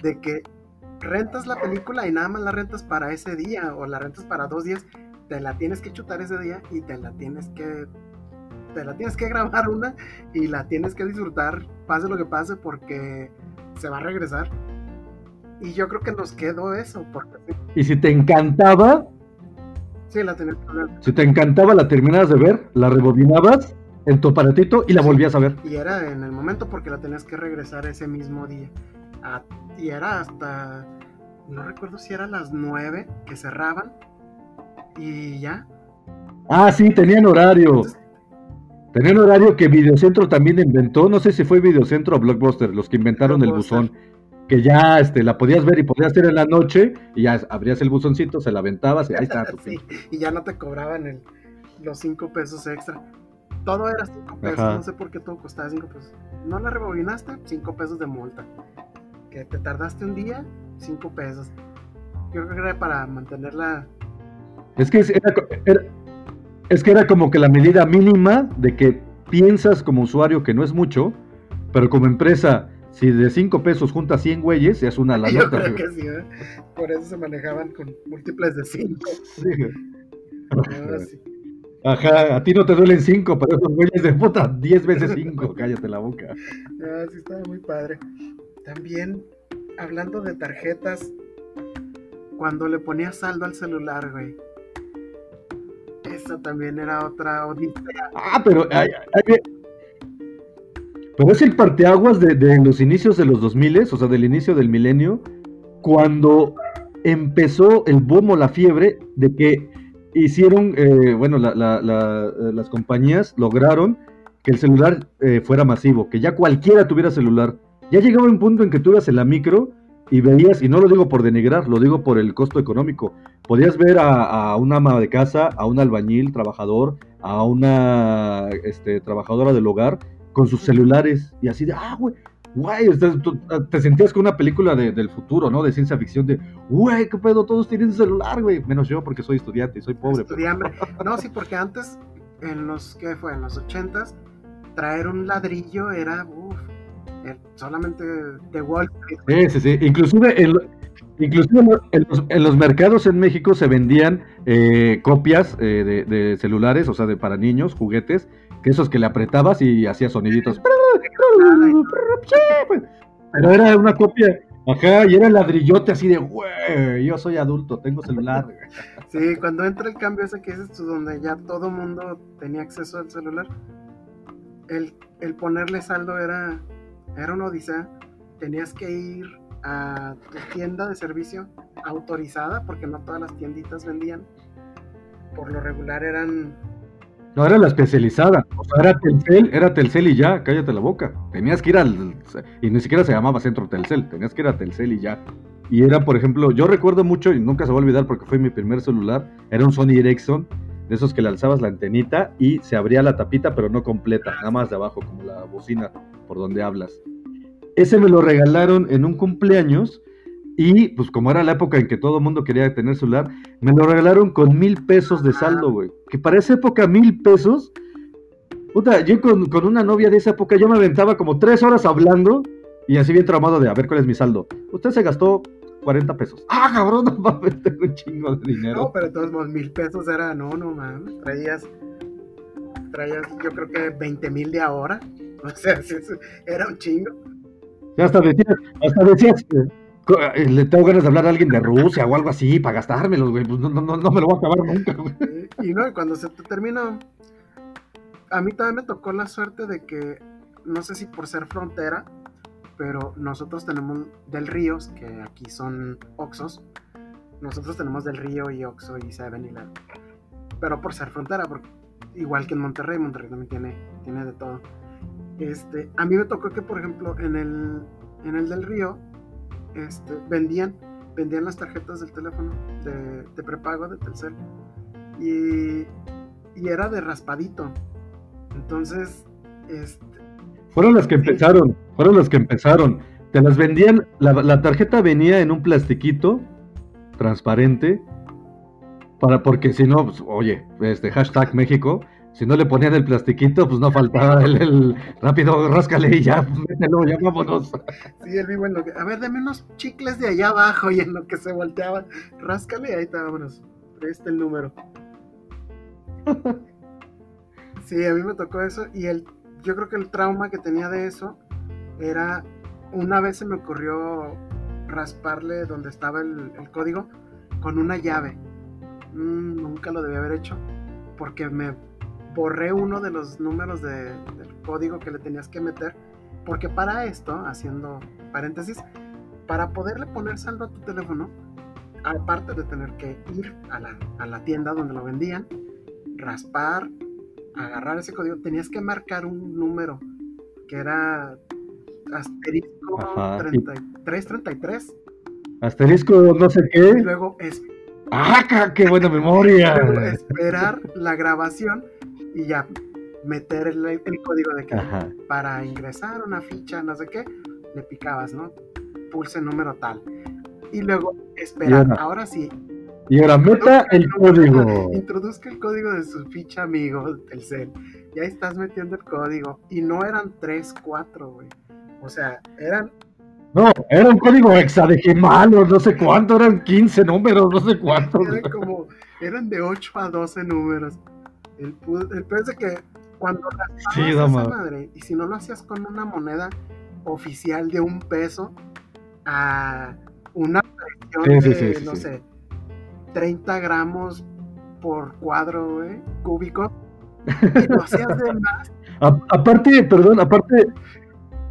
de que rentas la película y nada más la rentas para ese día o la rentas para dos días, te la tienes que chutar ese día y te la tienes que te la tienes que grabar una y la tienes que disfrutar, pase lo que pase, porque se va a regresar. Y yo creo que nos quedó eso. Porque... Y si te encantaba, sí, la tenías Si te encantaba, la terminabas de ver, la rebobinabas en tu aparatito y la volvías a ver. Y era en el momento porque la tenías que regresar ese mismo día. y era hasta, no recuerdo si era las 9 que cerraban y ya. Ah, sí, tenían horario. Tenían horario que Videocentro también inventó, no sé si fue Videocentro o Blockbuster, los que inventaron el buzón, que ya este, la podías ver y podías hacer en la noche, y ya abrías el buzoncito, se la aventabas y ahí está. [laughs] y ya no te cobraban el, los cinco pesos extra. Todo era cinco pesos, no sé por qué todo costaba cinco pesos. No la rebobinaste, cinco pesos de multa. Que te tardaste un día, cinco pesos. Yo creo que era para mantenerla... Es que era es que era como que la medida mínima de que piensas como usuario que no es mucho, pero como empresa, si de 5 pesos juntas 100 güeyes, es una [laughs] la Yo creo que sí, ¿eh? Por eso se manejaban con múltiples de 5. [laughs] Ah, Ajá, a ti no te duelen 5, pero esos güeyes de puta 10 veces 5, [laughs] cállate la boca. Ah, sí, estaba muy padre. También, hablando de tarjetas, cuando le ponías saldo al celular, güey esa también era otra odisea. Ah, pero pero es el parteaguas de, de, los inicios de los 2000, o sea, del inicio del milenio, cuando empezó el boom o la fiebre de que hicieron, eh, bueno, las compañías lograron que el celular eh, fuera masivo, que ya cualquiera tuviera celular. Ya llegaba un punto en que tú ibas en la micro y veías, y no lo digo por denigrar, lo digo por el costo económico. Podías ver a, una ama de casa, a un albañil trabajador, a una este, trabajadora del hogar con sus celulares y así de, ah, güey, güey, te sentías con una película del futuro, ¿no? De ciencia ficción, de, güey, qué pedo, todos tienen celular, güey. Menos yo porque soy estudiante y soy pobre. No, sí, porque antes, en los, ¿qué fue? En los ochentas, traer un ladrillo era, uff, solamente de Wall Sí, sí, sí. Inclusive, en, inclusive en, los, mercados en México se vendían eh, copias eh, de, celulares, o sea, de para niños, juguetes, que esos que le apretabas y hacía soniditos. [laughs] Pero era una copia, ajá, y era ladrillote así de, güey, yo soy adulto, tengo celular. [laughs] Sí, cuando entra el cambio ese que es esto, donde ya todo mundo tenía acceso al celular, el, el ponerle saldo era era una odisea. Tenías que ir a tu tienda de servicio autorizada, porque no todas las tienditas vendían. Por lo regular eran. No, era la especializada. O sea, era Telcel, era Telcel y ya, cállate la boca. Tenías que ir al. Y ni siquiera se llamaba Centro Telcel, tenías que ir a Telcel y ya. Y era, por ejemplo, yo recuerdo mucho, y nunca se va a olvidar porque fue mi primer celular, era un Sony Ericsson, de esos que le alzabas la antenita y se abría la tapita, pero no completa, nada más de abajo, como la bocina por donde hablas. Ese me lo regalaron en un cumpleaños y pues como era la época en que todo el mundo quería tener celular, me lo regalaron con mil pesos de saldo, güey. Que para esa época mil pesos, puta, yo con, una novia de esa época yo me aventaba como tres horas hablando y así bien tramado de a ver cuál es mi saldo. Usted se gastó 40 pesos. [laughs] Ah, cabrón, no mames, tengo un chingo de dinero. No, pero todos los mil pesos era, no, no mames, traías, traías yo creo que 20 mil de ahora. [laughs] O sea, era un chingo. Ya hasta decías, hasta decías, eh, le tengo ganas de hablar a alguien de Rusia o algo así para gastármelos, güey. Pues no, no, no, me lo voy a acabar nunca, [laughs] güey. Y no, cuando se te terminó, a mí también me tocó la suerte de que, no sé si por ser frontera, pero nosotros tenemos del Ríos, que aquí son Oxos, nosotros tenemos del Río y Oxo y Seven y la... Pero por ser frontera, porque igual que en Monterrey, Monterrey también tiene, tiene de todo. Este, a mí me tocó que, por ejemplo, en el, en el del Río, este, vendían, vendían las tarjetas del teléfono de, prepago de Telcel. Y, y, era de raspadito. Entonces, este, fueron las que empezaron, fueron las que empezaron. Te las vendían, la, tarjeta venía en un plastiquito transparente, para, porque si no, pues, oye, este hashtag México, si no le ponían el plastiquito, pues no faltaba el, rápido, ráscale y ya, mételo, ya vámonos. Sí, el vivo en lo que, a ver, dame unos chicles de allá abajo y en lo que se volteaba, ráscale y ahí está, vámonos. Este el número. [laughs] Sí, a mí me tocó eso y el, yo creo que el trauma que tenía de eso era, una vez se me ocurrió rasparle donde estaba el, código con una llave. Mm, nunca lo debía haber hecho porque me borré uno de los números del código que le tenías que meter, porque para esto, haciendo paréntesis, para poderle poner saldo a tu teléfono, aparte de tener que ir a la, a la tienda donde lo vendían, raspar, agarrar ese código, tenías que marcar un número que era asterisco 3333. Asterisco no sé qué. Y luego es ¡Ah, qué buena memoria! [laughs] esperar la grabación y ya meter el, código de que para ingresar una ficha, no sé qué, le picabas, ¿no? Pulse número tal. Y luego esperar. Ahora, sí. Y ahora meta el código. Introduzca el código de su ficha amigo del cel. Y ahí estás metiendo el código. Y no eran 3, 4, güey. O sea, eran no, era un código hexadecimal no sé cuánto, eran 15 números, no sé cuántos. Eran como, eran de 8 a 12 números. El, el peor es que cuando sí, esa madre, y si no lo hacías con una moneda oficial de un peso a una presión de, no sé, 30 gramos por cuadro cúbico, y lo hacías de [laughs] más. aparte, perdón, aparte,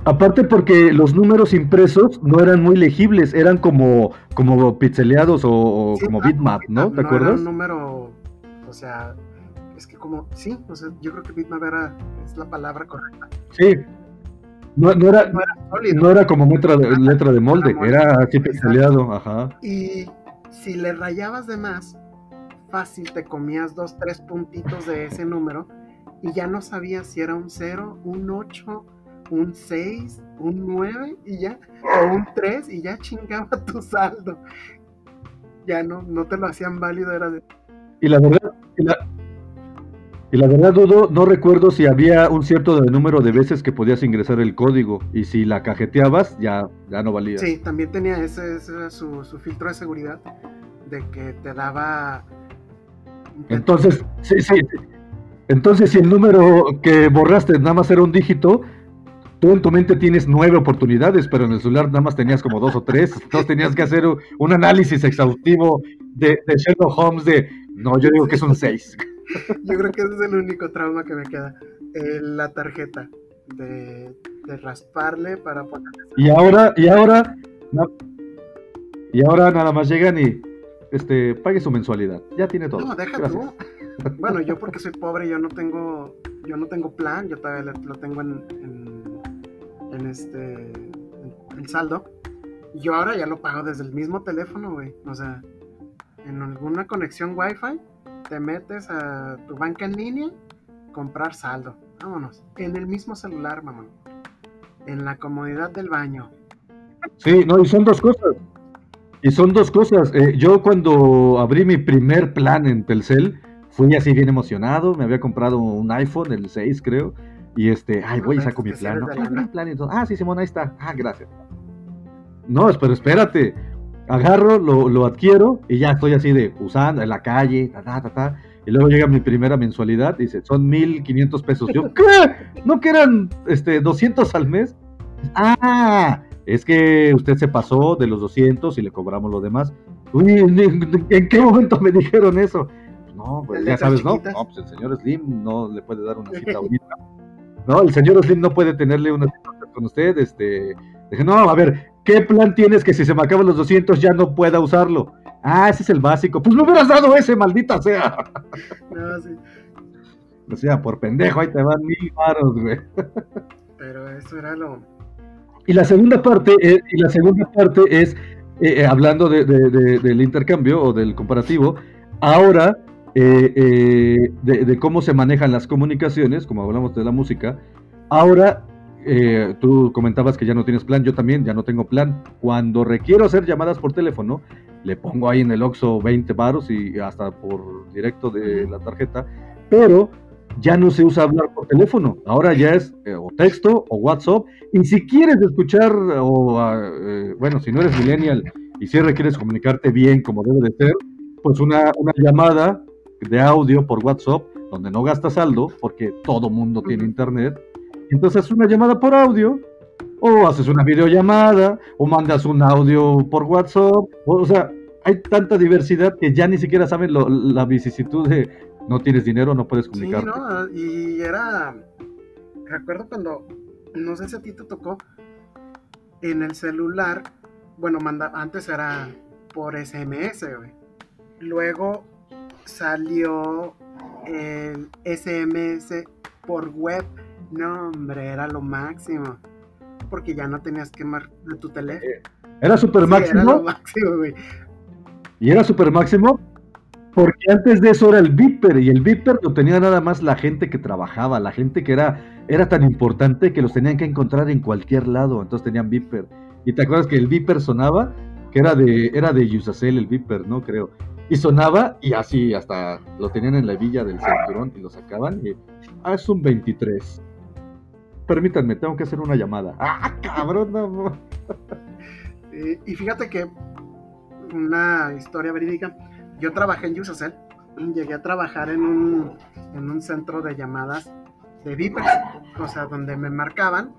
Aparte porque los números impresos no eran muy legibles, eran como, como pixeleados o, como bitmap, ¿no? ¿Te acuerdas? Era un número, o sea, es que como, sí, o sea, yo creo que bitmap era, es la palabra correcta. Sí, no, no, era, no, era, como letra de, letra de molde, era, así pixeleado, ajá. Y si le rayabas de más, fácil te comías dos, tres puntitos de ese número y ya no sabías si era un 0, un 8, un 6, un 9 y ya, o un 3 y ya chingaba tu saldo. Ya no, no te lo hacían válido, era de... Y la verdad, y la, y la verdad, Dudo, no recuerdo si había un cierto número de veces que podías ingresar el código y si la cajeteabas ya, ya no valía. Sí, también tenía ese, ese su, su, filtro de seguridad de que te daba... Entonces, sí, sí. Entonces, si el número que borraste nada más era un dígito, tú en tu mente tienes nueve oportunidades, pero en el celular nada más tenías como dos o tres. Entonces tenías que hacer un análisis exhaustivo de, de Sherlock Holmes de, no, yo digo que es un seis. Yo creo que ese es el único trauma que me queda. Eh, la tarjeta de, rasparle para poner. Y ahora, y ahora, y ahora nada más llegan y este pague su mensualidad. Ya tiene todo. No, deja tú. Bueno, yo porque soy pobre, yo no tengo, yo no tengo plan, yo todavía lo tengo en, en, este en saldo. Yo ahora ya lo pago desde el mismo teléfono, güey. O sea, en alguna conexión Wi-Fi te metes a tu banca en línea, comprar saldo. Vámonos. En el mismo celular, mamá. En la comodidad del baño. Sí, no, y son dos cosas. Y son dos cosas. Eh, yo cuando abrí mi primer plan en Telcel, fui así bien emocionado. Me había comprado un iPhone, el 6 creo. Y este, ay, voy y saco mi plan. ¿no? Ah, sí, Simón, ahí está. Ah, gracias. No, pero espérate agarro, lo, lo, adquiero y ya estoy así de usando en la calle, ta, ta, ta, Y luego llega mi primera mensualidad, dice, son 1500 pesos. Yo, [laughs] ¿qué? ¿No que eran este, 200 al mes? Ah, es que usted se pasó de los 200 y le cobramos lo demás. Uy, ¿en qué momento me dijeron eso? No, pues ya sabes, ¿no? No, pues el señor Slim no le puede dar una cita [laughs] ahorita. No, el señor Slim no puede tenerle una cita con usted, este... Dije, no, a ver, ¿Qué plan tienes que si se me acaban los 200 ya no pueda usarlo? Ah, ese es el básico. Pues me hubieras dado ese, maldita sea. [laughs] No, sí. O sea, por pendejo, ahí te van mil varos, güey. Pero eso era lo. Y la segunda parte, es, y la segunda parte es, eh, eh, hablando del intercambio o del comparativo, ahora eh, de, cómo se manejan las comunicaciones, como hablamos de la música, ahora eh, tú comentabas que ya no tienes plan, yo también ya no tengo plan. Cuando requiero hacer llamadas por teléfono, le pongo ahí en el Oxxo 20 baros y hasta por directo de la tarjeta, pero ya no se usa hablar por teléfono, ahora ya es eh, o texto o WhatsApp, y si quieres escuchar, o ah, eh, bueno, si no eres millennial y si requieres comunicarte bien como debe de ser, pues una, una llamada de audio por WhatsApp, donde no gastas saldo, porque todo mundo tiene internet, entonces haces una llamada por audio, o haces una videollamada, o mandas un audio por WhatsApp, o, sea, hay tanta diversidad que ya ni siquiera saben la vicisitud de no tienes dinero, no puedes comunicar. Sí, ¿no? Y era, recuerdo cuando, no sé si a ti te tocó, en el celular, bueno, manda, antes era por SMS, güey. Luego salió el SMS por web no, hombre, era lo máximo. Porque ya no tenías que marcar tu teléfono. Era super máximo. Era lo máximo, güey. Y era super máximo porque antes de eso era el Viper y el Viper lo tenía nada más la gente que trabajaba, la gente que era, era tan importante que los tenían que encontrar en cualquier lado, entonces tenían Viper. Y te acuerdas que el Viper sonaba, que era de, era de Yusacel el Viper, ¿no? Creo. Y sonaba y así hasta lo tenían en la villa del cinturón y lo sacaban y ah, es un 23 permítanme, tengo que hacer una llamada. ¡Ah, cabrón! No. [laughs] y fíjate que una historia verídica. Yo trabajé en Yusacel. Llegué a trabajar en un, en un centro de llamadas de vipers, o sea, donde me marcaban,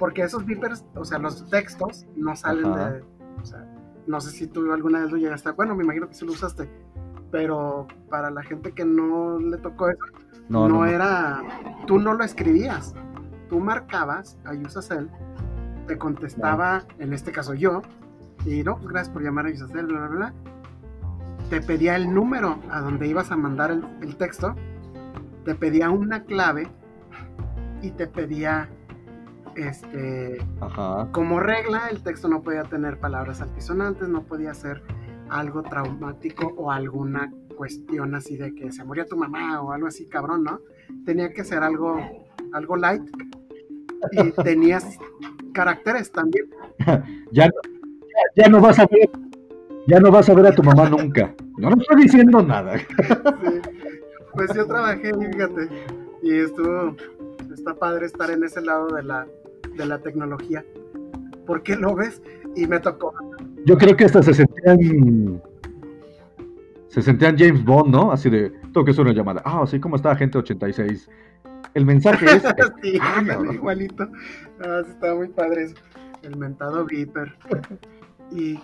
porque esos vipers, o sea, los textos no salen de. O sea, no sé si tú alguna vez lo llegaste a. Bueno, me imagino que sí lo usaste, pero para la gente que no le tocó eso, no era. Tú no lo escribías tú marcabas a Usacell, te contestaba, en este caso yo, y no, pues gracias por llamar a Usacell, bla, bla, bla. Te pedía el número a donde ibas a mandar el, texto, te pedía una clave y te pedía este, como regla, el texto no podía tener palabras altisonantes, no podía ser algo traumático o alguna cuestión así de que se murió tu mamá o algo así cabrón, ¿no? Tenía que ser algo, algo light y tenías caracteres también. [laughs] ya, ya, no vas a ver, ya no vas a ver a tu mamá nunca. No, no estoy diciendo nada. Pues yo trabajé, fíjate, y estuvo, está padre estar en ese lado de la, de la tecnología. porque lo ves? Y me tocó. Yo creo que hasta se sentían se sentían James Bond, ¿no? Así de, tengo que hacer una llamada. Ah, así como está Agente 86. El mensaje es... [laughs] sí, ah, igualito. Ah, sí, estaba muy padre eso. El mentado Viper. [laughs] ¿Y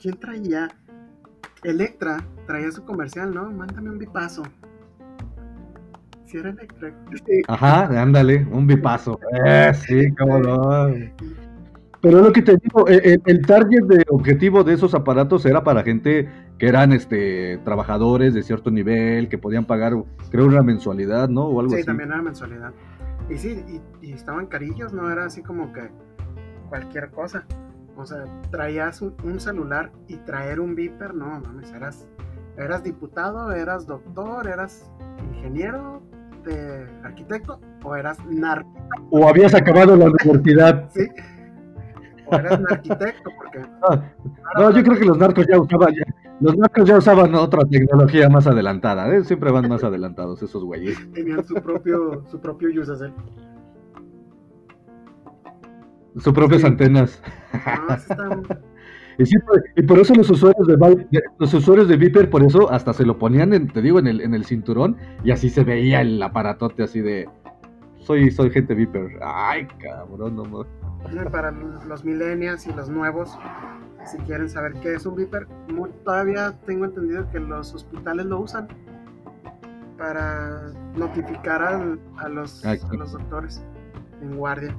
quién traía? Electra traía su comercial, ¿no? Mándame un bipazo. Si era Electra. Ajá, ándale, un bipazo. [laughs] Eh, sí, cómo no. Pero lo que te digo, el, el, target de objetivo de esos aparatos era para gente que eran este trabajadores de cierto nivel, que podían pagar, creo, una mensualidad, ¿no? O algo sí, así. también era mensualidad. Y sí, y, estaban carillos, no era así como que cualquier cosa. O sea, traías un, celular y traer un Viper, no, mames, eras, eras diputado, eras doctor, eras ingeniero, de arquitecto o eras narco. O habías acabado la universidad. [laughs] sí, un arquitecto, porque... [laughs] No, yo creo que los narcos ya usaban, los narcos ya usaban otra tecnología más adelantada, ¿eh? siempre van más adelantados esos güeyes. [laughs] Tenían su propio, su propio Yusacel. Sus propias antenas. [laughs] y, por eso los usuarios de los usuarios de Viper, por eso hasta se lo ponían, en, te digo, en el, en el cinturón, y así se veía el aparatote así de soy, soy gente Viper. Ay, cabrón, no para los millennials y los nuevos, si quieren saber qué es un Viper, todavía tengo entendido que los hospitales lo usan para notificar a, los, los doctores en guardia.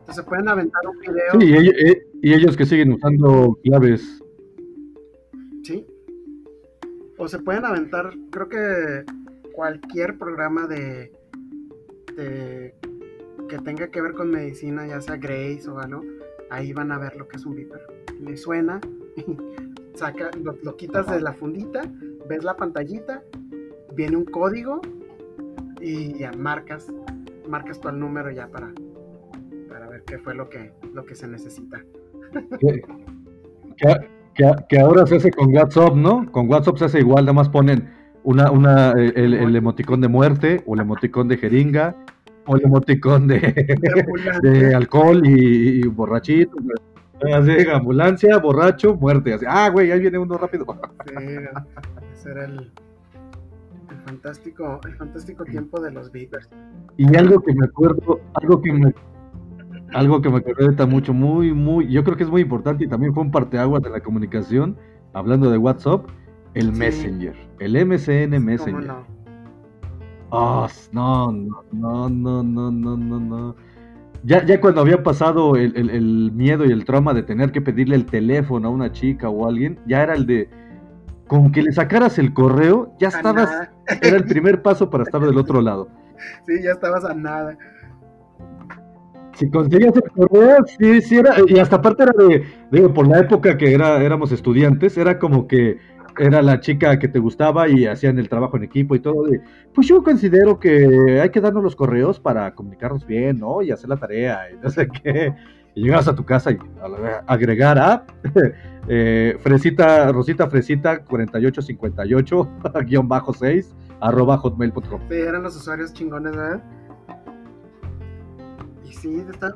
Entonces pueden aventar un video. Sí, y ellos, que siguen usando claves. Sí. O se pueden aventar, creo que cualquier programa de, de que tenga que ver con medicina, ya sea Grace o algo, ahí van a ver lo que es un Viper. Le suena, [laughs] saca, lo, quitas de la fundita, ves la pantallita, viene un código y ya marcas, marcas tu número ya para, para ver qué fue lo que, lo que se necesita. Que, ahora se hace con WhatsApp, ¿no? Con WhatsApp se hace igual, nada más ponen una, una, el, el emoticón de muerte o el emoticón de jeringa o el emoticón de, de, [laughs] alcohol y, borrachito. Así, ambulancia, borracho, muerte. Así, ah, güey, ahí viene uno rápido. Sí, ese era el, el, fantástico, el fantástico tiempo de los Beavers. Y algo que me acuerdo, algo que me algo que me acuerdo mucho, muy, muy, yo creo que es muy importante y también fue un parteaguas de la comunicación, hablando de WhatsApp, el. Messenger, el MCN Messenger. No? Oh, no, no, no, no, no, no, no. Ya, ya cuando había pasado el, el, miedo y el trauma de tener que pedirle el teléfono a una chica o a alguien, ya era el de, con que le sacaras el correo, ya estabas. Era el primer paso para estar del otro lado. [laughs] Sí, ya estabas a nada. Si conseguías el correo, sí, sí era. Y hasta aparte era de. Digo, por la época que era, éramos estudiantes, era como que era la chica que te gustaba y hacían el trabajo en equipo y todo. Pues yo considero que hay que darnos los correos para comunicarnos bien, ¿no? Y hacer la tarea y no sé qué. Y llegas a tu casa y agregar a [laughs] eh, Fresita, Rosita Fresita 4858 [laughs] guion bajo 6 arroba hotmail.com. Sí, eran los usuarios chingones, ¿verdad? Y sí, está.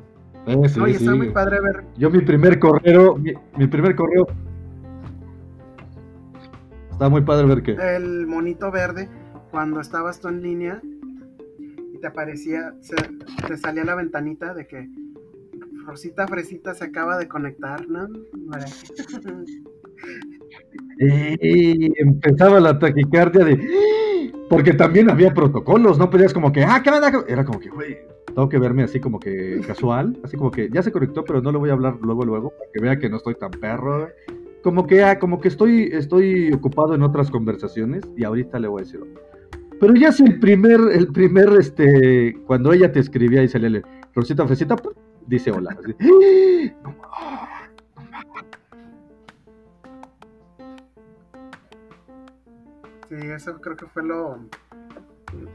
sí, está muy padre ver. Yo mi primer correo, mi primer correo Está muy padre ver que. El monito verde, cuando estabas tú en línea y te aparecía, te salía la ventanita de que Rosita Fresita se acaba de conectar, ¿no? Y [laughs] empezaba la taquicardia de. Porque también había protocolos, no podías como que, ah, ¿qué dar? Era como que, güey, tengo que verme así como que casual, así como que ya se conectó, pero no le voy a hablar luego, luego, para que vea que no estoy tan perro como que, ah, como que estoy, estoy ocupado en otras conversaciones y ahorita le voy a decir. Pero ya si el primer, el primer, este, cuando ella te escribía y salía, Rosita Fresita, dice hola. Sí, eso creo que fue lo,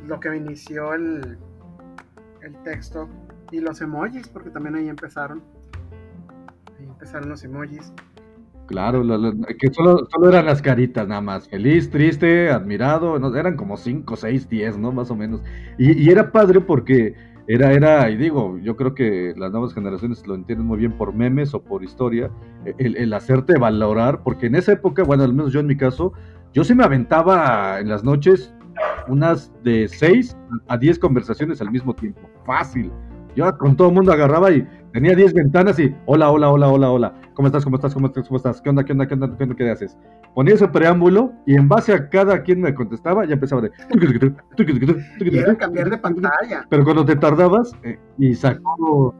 lo que inició el, el texto y los emojis, porque también ahí empezaron. Ahí empezaron los emojis. Claro, que solo, eran las caritas nada más, feliz, triste, admirado, no, eran como 5, 6, 10, ¿no? Más o menos. Y, era padre porque era, era, y digo, yo creo que las nuevas generaciones lo entienden muy bien por memes o por historia, el, el hacerte valorar, porque en esa época, bueno, al menos yo en mi caso, yo sí me aventaba en las noches unas de 6 a 10 conversaciones al mismo tiempo, fácil. Yo con todo el mundo agarraba y tenía 10 ventanas y hola, hola, hola, hola, hola. ¿Cómo estás? ¿Cómo estás? ¿Cómo estás? ¿Cómo estás? ¿Qué onda? ¿Qué onda? ¿Qué onda? ¿Qué onda? ¿Qué haces? Ponía ese preámbulo y en base a cada quien me contestaba ya empezaba de... Y cambiar de pantalla. Pero cuando te tardabas eh, y sacó...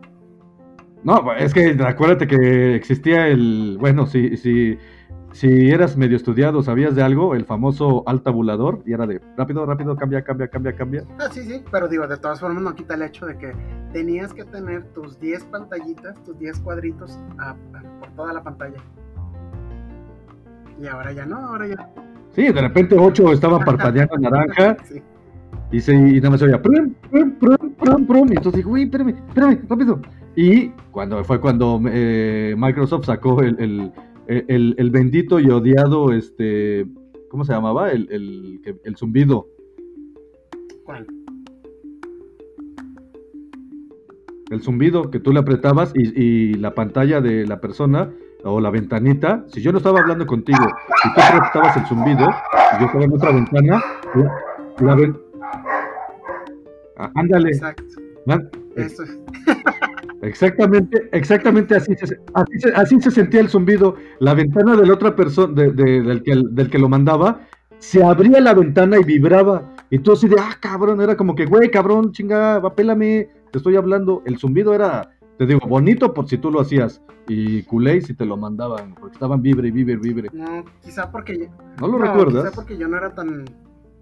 No, es que acuérdate que existía el... Bueno, sí, sí si eras medio estudiado, sabías de algo, el famoso al tabulador, y era de rápido, rápido, cambia, cambia, cambia, cambia. Ah, sí, sí, pero digo, de todas formas no quita el hecho de que tenías que tener tus 10 pantallitas, tus 10 cuadritos por toda la pantalla. Y ahora ya no, ahora ya. Sí, de repente 8 estaban parpadeando [laughs] naranja. sí. Y, se, y nada más se oía, prum, prum, prum, prum, prum. Y entonces digo, uy, espérame, espérame, rápido. Y cuando fue cuando eh, Microsoft sacó el el, bendito y odiado, este, ¿cómo se llamaba? El, el, el zumbido. ¿Cuál? El zumbido que tú le apretabas y, la pantalla de la persona o la ventanita, si yo no estaba hablando contigo y tú apretabas el zumbido y yo estaba en otra ventana, la, ah, ándale. Exacto. Eso. [laughs] Exactamente, exactamente así se, así, se, sentía el zumbido. La ventana de la otra persona, del, que, del que lo mandaba, se abría la ventana y vibraba. Y tú así de, ah, cabrón, era como que, güey, cabrón, chinga, apélame, te estoy hablando. El zumbido era, te digo, bonito por si tú lo hacías. Y culé si te lo mandaban, porque estaban vibre, vibre, vibre. No, quizá porque... ¿No lo recuerdas? Quizá porque yo no era tan,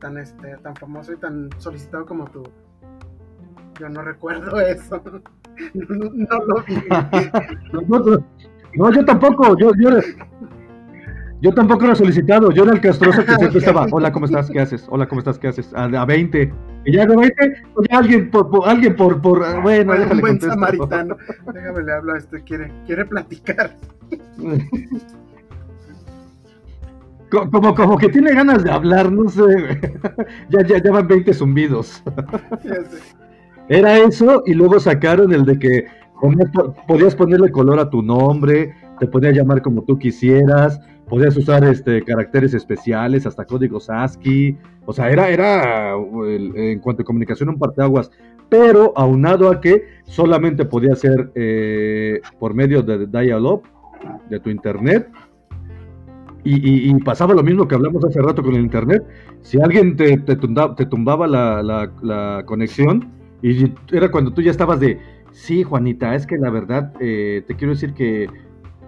tan, este, tan famoso y tan solicitado como tú. Yo no recuerdo [laughs] eso. No, lo vi. [laughs] No, yo tampoco. Yo, yo, yo tampoco era solicitado. Yo era el castroso que siempre estaba. Hola, ¿cómo estás? ¿Qué haces? Hola, ¿cómo estás? ¿Qué haces? A, a 20. Y ya de 20, pues ya alguien por, alguien por, por bueno, déjale un buen samaritano. Déjame le hablo a este, quiere, quiere platicar. Como, como que tiene ganas de hablar, no sé. [laughs] ya, ya, ya van 20 zumbidos. Ya sé. Era eso y luego sacaron el de que podías ponerle color a tu nombre, te podías llamar como tú quisieras, podías usar este caracteres especiales, hasta códigos ASCII, o sea, era, era en cuanto a comunicación un parteaguas, pero aunado a que solamente podía ser eh, por medio de dial-up, de tu internet, y, pasaba lo mismo que hablamos hace rato con el internet, si alguien te, te, tumbaba, la, la conexión, y era cuando tú ya estabas de, sí, Juanita, es que la verdad, eh, te quiero decir que...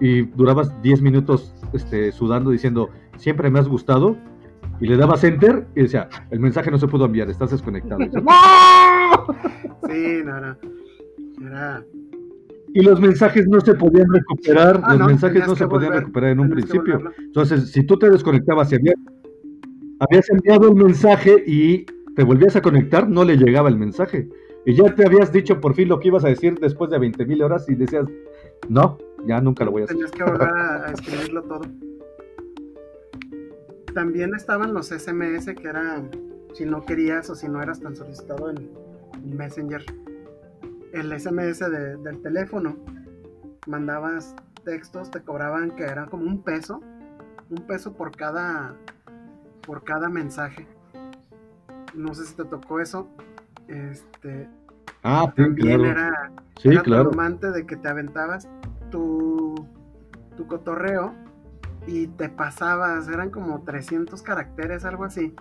Y durabas 10 minutos este, sudando diciendo, siempre me has gustado. Y le dabas enter y decía, el mensaje no se pudo enviar, estás desconectado. [laughs] [laughs] sí, no, no. Era... Y los mensajes no se podían recuperar, ah, los mensajes no se podían recuperar en un principio. Entonces, si tú te desconectabas y habías, habías enviado el mensaje y te volvías a conectar, no le llegaba el mensaje. Y ya te habías dicho por fin lo que ibas a decir después de 20.000 horas y decías, no, ya nunca lo voy a hacer. Tenías que volver a, escribirlo todo. También estaban los SMS que era si no querías o si no eras tan solicitado en Messenger. El SMS del teléfono. Mandabas textos, te cobraban que era como un peso. Un peso por cada por cada mensaje. No sé si te tocó eso este, ah, también era, sí, de que te aventabas tu, tu cotorreo y te pasabas, eran como 300 caracteres, algo así.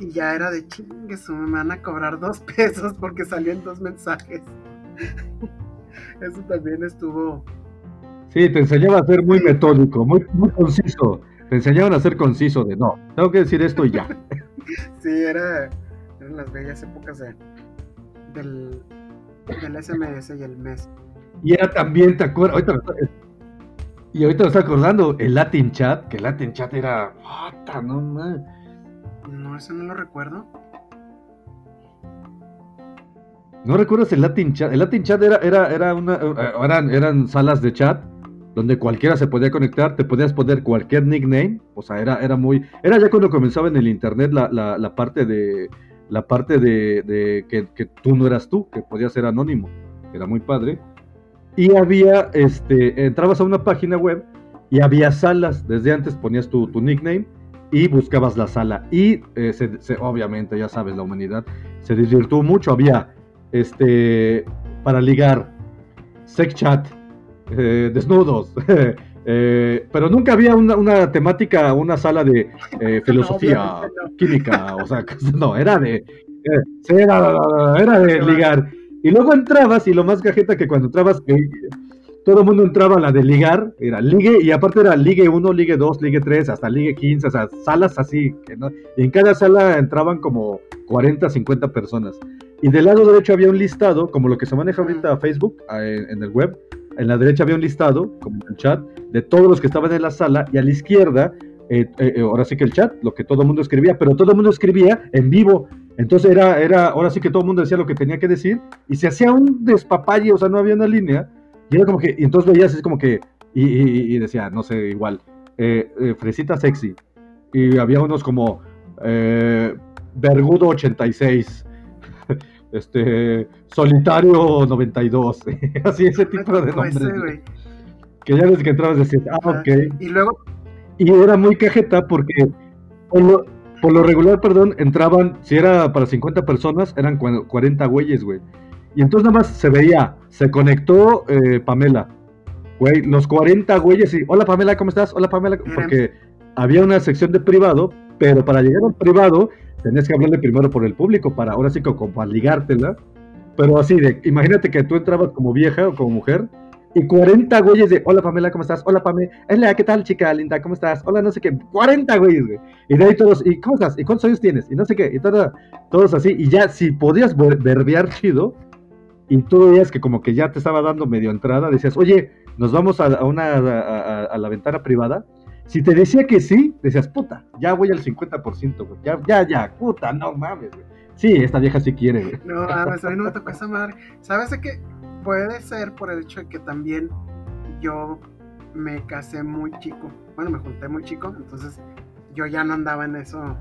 Y ya era de chingues, me van a cobrar [laughs] dos pesos porque salían dos mensajes. [laughs] Eso también estuvo. Sí, te enseñaba a ser muy metódico, muy, muy conciso. Te enseñaban a ser conciso de no, tengo que decir esto y ya. [laughs] sí, era, en las bellas épocas de, del, del SMS y el mes. Y era también, ¿te acuerdas? y ahorita me estoy acordando, el Latin Chat, que el Latin Chat era. no No, eso no lo recuerdo. ¿No recuerdas el Latin Chat? El Latin Chat era, era, era una, eh, eran, eran salas de chat donde cualquiera se podía conectar, te podías poner cualquier nickname, o sea, era, era muy, era ya cuando comenzaba en el internet la, la, parte de, la parte de, que, tú no eras tú, que podías ser anónimo, era muy padre, y había, este, entrabas a una página web y había salas, desde antes ponías tu, nickname y buscabas la sala, y eh, obviamente, ya sabes, la humanidad se desvirtuó mucho, había, este, para ligar, sex chat, eh, desnudos. [laughs] Eh, pero nunca había una, temática, una sala de eh, filosofía, [laughs] química, o sea, [laughs] no, era de, era, de ligar. Y luego entrabas y lo más cajeta que cuando entrabas, todo el mundo entraba a la de ligar, era ligue, y aparte era ligue 1, ligue 2, ligue 3, hasta ligue 15, o sea, salas así, y en cada sala entraban como 40, 50 personas. Y del lado derecho había un listado, como lo que se maneja ahorita Facebook en el web, en la derecha había un listado, como el chat, de todos los que estaban en la sala, y a la izquierda, eh, eh, eh, ahora sí que el chat, lo que todo el mundo escribía, pero todo el mundo escribía en vivo. Entonces era, era, ahora sí que todo el mundo decía lo que tenía que decir, y se hacía un despapalle, o sea, no había una línea, y era como que, y entonces veías, es como que, y, decía, no sé, igual, fresita sexy, y había unos como, Vergudo 86, [laughs] este, Solitario 92, [laughs] así ese tipo de nombres. Que ya desde que entrabas decías, ah, ok. Y luego. Y era muy cajeta porque por lo, regular, perdón, entraban, si era para 50 personas, eran 40 güeyes, güey. Y entonces nada más se veía, se conectó eh, Pamela, güey, los 40 güeyes y, hola Pamela, ¿cómo estás? Hola Pamela, porque había una sección de privado, pero para llegar al privado tenías que hablarle primero por el público para ahora sí como para ligártela. Pero así de, imagínate que tú entrabas como vieja o como mujer y 40 güeyes de, hola Pamela, ¿cómo estás? Hola Pamela, hola, ¿qué tal chica linda? ¿Cómo estás? Hola, no sé qué, 40 güeyes, güey. Y de ahí todos, ¿y cómo estás? ¿Y cuántos años tienes? Y no sé qué, y todo, todos así. Y ya, si podías verbear chido, y tú veías que como que ya te estaba dando medio entrada, decías, oye, nos vamos a, una, a la ventana privada, si te decía que sí, decías, puta, ya voy al 50%, güey. Ya, ya, ya, puta, no mames, güey. Sí, esta vieja sí quiere, güey. No, a mí no me tocó esa madre. ¿Sabes qué? Puede ser por el hecho de que también yo me casé muy chico. Bueno, me junté muy chico, entonces yo ya no andaba en eso,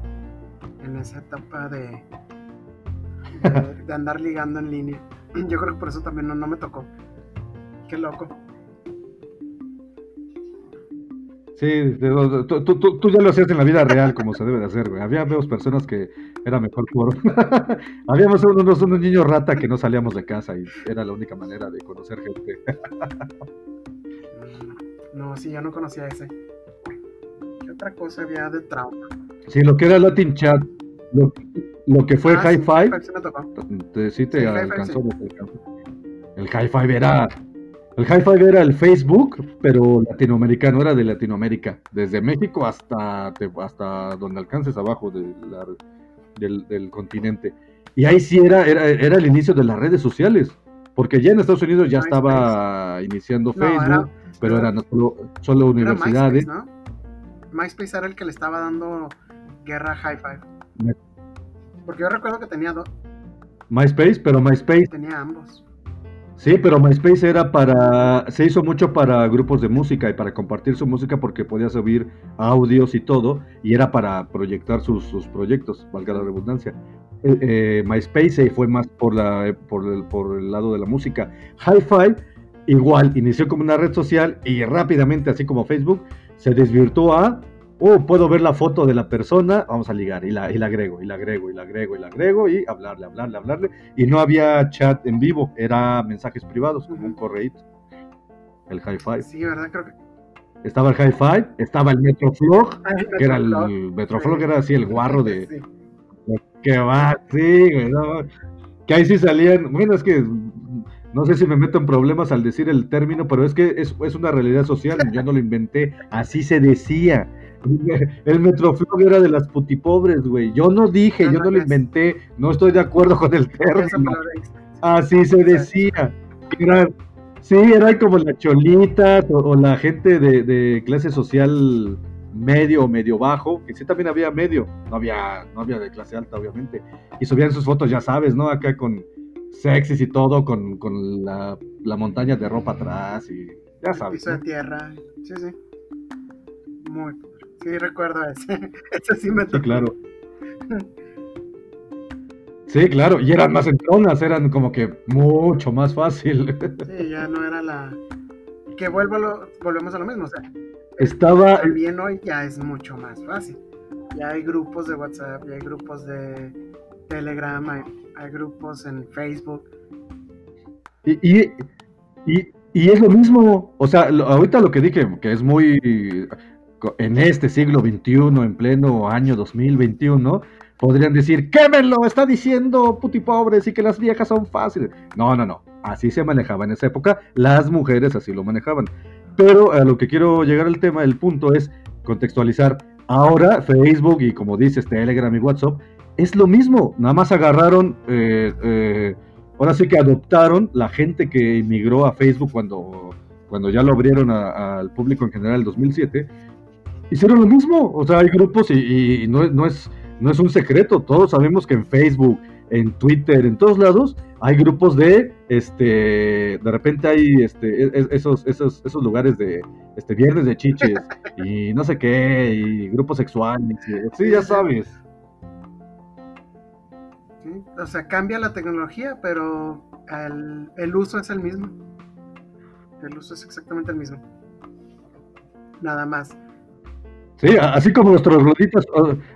en esa etapa de, de, andar ligando en línea. [clears throat] Yo creo que por eso también no, no me tocó. Qué loco. Sí, tú, ya lo hacías en la vida real como se debe de hacer, güey. Había dos personas que era mejor por... [laughs] Habíamos unos, unos niños rata que no salíamos de casa y era la única manera de conocer gente. no, sí, yo no conocía ese. ¿Qué otra cosa había de trauma? Sí, lo que era Latin Chat, lo, que fue ah, Hi-Fi, sí, te alcanzó. El Hi-Fi era el Hi-Fi era el Facebook, pero latinoamericano, era de Latinoamérica, desde México hasta, hasta donde alcances abajo del, continente. Y ahí sí era, era, el inicio de las redes sociales, porque ya en Estados Unidos ya estaba iniciando Facebook, pero eran solo, universidades. MySpace, ¿no? MySpace era el que le estaba dando guerra a Hi-Fi. Porque yo recuerdo que tenía dos. MySpace, pero MySpace. Tenía ambos. Sí, pero MySpace era para, se hizo mucho para grupos de música y para compartir su música porque podía subir audios y todo, y era para proyectar sus, proyectos, valga la redundancia. Eh, eh, MySpace fue más por, la, por, el, por el lado de la música. Hi-Fi igual, inició como una red social y rápidamente, así como Facebook, se desvirtuó a oh, puedo ver la foto de la persona, vamos a ligar, y la, y la agrego, y la agrego, y la agrego, y la agrego, y hablarle, hablarle, hablarle. Y no había chat en vivo, era mensajes privados, como un correíto. El high five. Sí, ¿verdad? Creo que... Estaba el high five, estaba el Metroflog, ah, que era el, Metroflog, era así el guarro de... Que va, sí, güey, que ahí sí salían, bueno, es que no sé si me meto en problemas al decir el término, pero es que es, es una realidad social, yo no lo inventé, así se decía. [laughs] El Metroflog era de las putipobres, güey. Yo no dije, yo no lo inventé, no estoy de acuerdo con el término. Así se decía. Sí, era como la cholita o, la gente de, clase social medio o medio bajo, que sí también había medio, no había, no había de clase alta, obviamente. Y subían sus fotos, ya sabes, ¿no? Acá con sexys y todo, con, la, montaña de ropa atrás y ya sabes. Piso de tierra, sí, sí. Muy Sí, recuerdo ese. [laughs] ese sí me tocó. Sí, claro. Sí, claro, y eran más entronas, eran como que mucho más fácil. Sí, ya no era la... Que vuelvo volvemos a lo mismo, o sea... Estaba... También hoy ya es mucho más fácil. Ya hay grupos de WhatsApp, ya hay grupos de Telegram, hay, grupos en Facebook. Y, y, y, es lo mismo, o sea, ahorita lo que dije, que es muy... En este siglo XXI, en pleno año 2021, podrían decir, quémenlo, está diciendo puti pobres y que las viejas son fáciles. No, no, no, así se manejaba en esa época, las mujeres así lo manejaban. Pero a lo que quiero llegar al tema, el punto es contextualizar. Ahora Facebook y como dices Telegram y WhatsApp es lo mismo, nada más agarraron, eh, eh, ahora sí que adoptaron la gente que emigró a Facebook cuando, cuando ya lo abrieron al público en general en el 2007. Hicieron lo mismo, o sea, hay grupos y, y no, no es no es un secreto, todos sabemos que en Facebook, en Twitter, en todos lados hay grupos de, este, de repente hay este, e, e, esos, esos, esos lugares de, este, viernes de chiches [laughs] y no sé qué, y grupos sexuales, sí, ya sabes. o sea, cambia la tecnología, pero el uso es el mismo. El uso es exactamente el mismo. Nada más. Sí, así como nuestros gloditas,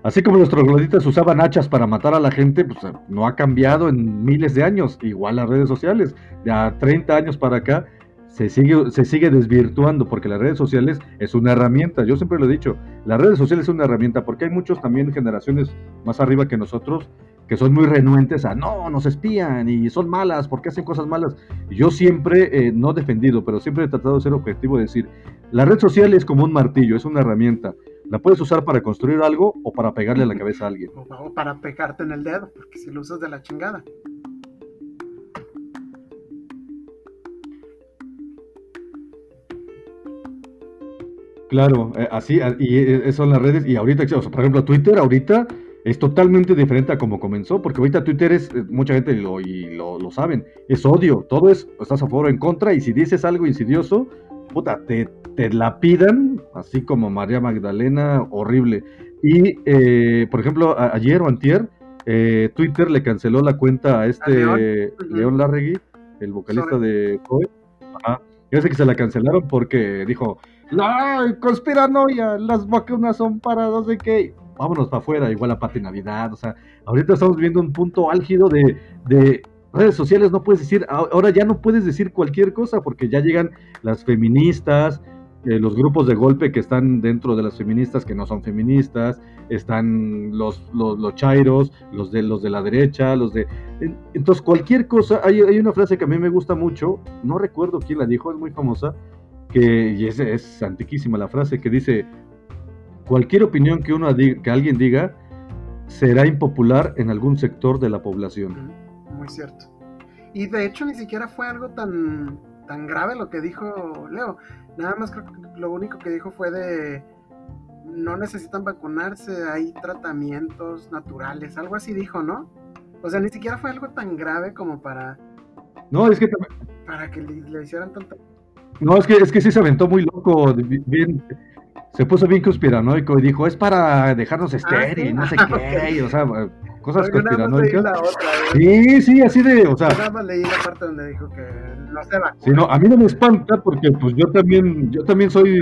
así como nuestros gloditas usaban hachas para matar a la gente, pues no ha cambiado en miles de años. Igual las redes sociales, ya 30 años para acá, se sigue, se sigue desvirtuando porque las redes sociales es una herramienta. Yo siempre lo he dicho, las redes sociales es una herramienta porque hay muchos también generaciones más arriba que nosotros que son muy renuentes a no, nos espían y son malas porque hacen cosas malas. Yo siempre, eh, no defendido, pero siempre he tratado de ser objetivo de decir, la red social es como un martillo, es una herramienta. La puedes usar para construir algo o para pegarle a la cabeza a alguien. O para pegarte en el dedo, porque si lo usas de la chingada. Claro, eh, así, y eh, son las redes, y ahorita, por ejemplo, Twitter ahorita es totalmente diferente a como comenzó, porque ahorita Twitter es, eh, mucha gente lo, y lo, lo, saben, es odio, todo es, estás a favor o en contra, y si dices algo insidioso, puta, te, te la pidan, así como María Magdalena, horrible. Y, eh, por ejemplo, ayer o antier, eh, Twitter le canceló la cuenta a este León, Larregui, el vocalista de Coe. Ajá. Yo sé que se la cancelaron porque dijo, ¡Ay, conspiranoia! Las vacunas son para no sé qué vámonos para afuera, igual a Pati Navidad, o sea, ahorita estamos viviendo un punto álgido de, de redes sociales, no puedes decir, ahora ya no puedes decir cualquier cosa porque ya llegan las feministas, eh, los grupos de golpe que están dentro de las feministas que no son feministas, están los, los, los chairos, los de, los de la derecha, los de... Entonces cualquier cosa, hay, hay, una frase que a mí me gusta mucho, no recuerdo quién la dijo, es muy famosa, que y es, es antiquísima la frase, que dice, Cualquier opinión que, uno que alguien diga será impopular en algún sector de la población. Muy cierto. Y de hecho ni siquiera fue algo tan, tan grave lo que dijo Leo. Nada más creo que lo único que dijo fue de no necesitan vacunarse, hay tratamientos naturales, algo así dijo, ¿no? O sea, ni siquiera fue algo tan grave como para... No, es que... Para que le, hicieran tanta... No, es que, es que sí se aventó muy loco, bien, se puso bien conspiranoico y dijo, es para dejarnos ah, estéril, no sé [laughs] qué, o sea, cosas conspiranoicas. Sí, sí, así de, o sea. nada más leí la parte donde dijo que no se va. Sí, no, a mí no me espanta porque pues yo también, yo también soy,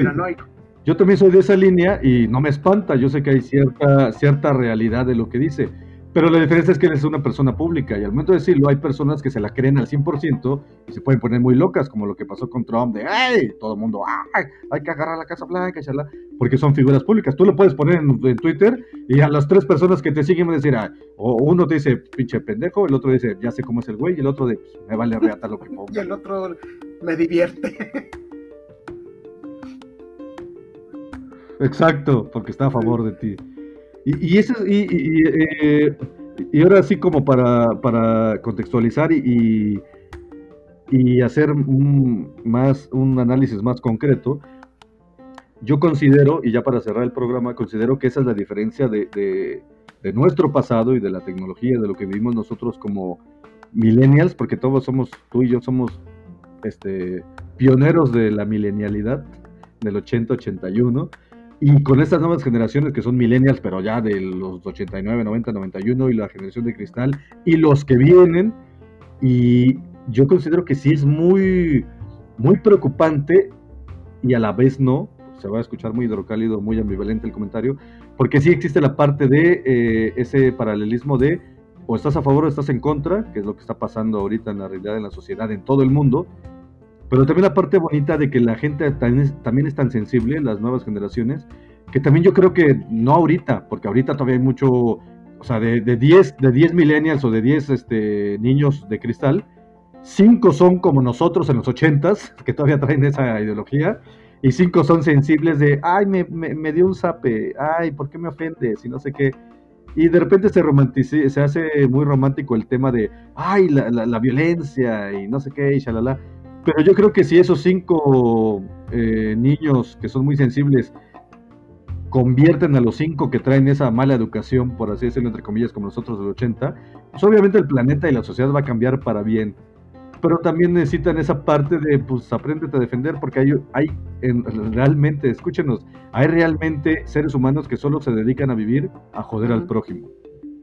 yo también soy de esa línea y no me espanta, yo sé que hay cierta, cierta realidad de lo que dice. Pero la diferencia es que él es una persona pública y al momento de decirlo hay personas que se la creen al 100% y se pueden poner muy locas, como lo que pasó con Trump de ¡ay! Todo el mundo ¡ay! Hay que agarrar la Casa Blanca, charla, porque son figuras públicas. Tú lo puedes poner en, Twitter y a las tres personas que te siguen van a decir ah, o uno te dice pinche pendejo, el otro dice ya sé cómo es el güey y el otro de pues, me vale reata lo que [laughs] ponga. y el otro me divierte. Exacto, porque está a favor de ti. Y, y, y, eh, y, ahora sí como para, para contextualizar y, y hacer un, más, un análisis más concreto, yo considero, y ya para cerrar el programa, considero que esa es la diferencia de, de, nuestro pasado y de la tecnología, de lo que vivimos nosotros como millennials, porque todos somos, tú y yo somos este, pioneros de la milenialidad del 80-81. Y con estas nuevas generaciones que son millennials, pero ya de los 89, 90, 91 y la generación de cristal y los que vienen, y yo considero que sí es muy, muy preocupante y a la vez no, se va a escuchar muy hidrocálido, muy ambivalente el comentario, porque sí existe la parte de eh, ese paralelismo de o estás a favor o estás en contra, que es lo que está pasando ahorita en la realidad en la sociedad, en todo el mundo, pero también la parte bonita de que la gente también es tan sensible, las nuevas generaciones, que también yo creo que no ahorita, porque ahorita todavía hay mucho, o sea, de, de 10 de 10 millennials o de 10 este, niños de cristal, 5 son como nosotros en los 80s, [laughs] que todavía traen esa ideología, y 5 son sensibles de, ay, me, me, dio un zape, ay, ¿por qué me ofendes? Y no sé qué. Y de repente se se hace muy romántico el tema de, ay, la, la, la violencia y no sé qué, y shalala. Pero yo creo que si esos cinco eh, niños que son muy sensibles convierten a los cinco que traen esa mala educación, por así decirlo, entre comillas, como nosotros del 80, pues obviamente el planeta y la sociedad va a cambiar para bien. Pero también necesitan esa parte de, pues, apréndete a defender, porque hay, hay realmente, escúchenos, hay realmente seres humanos que solo se dedican a vivir a joder al prójimo.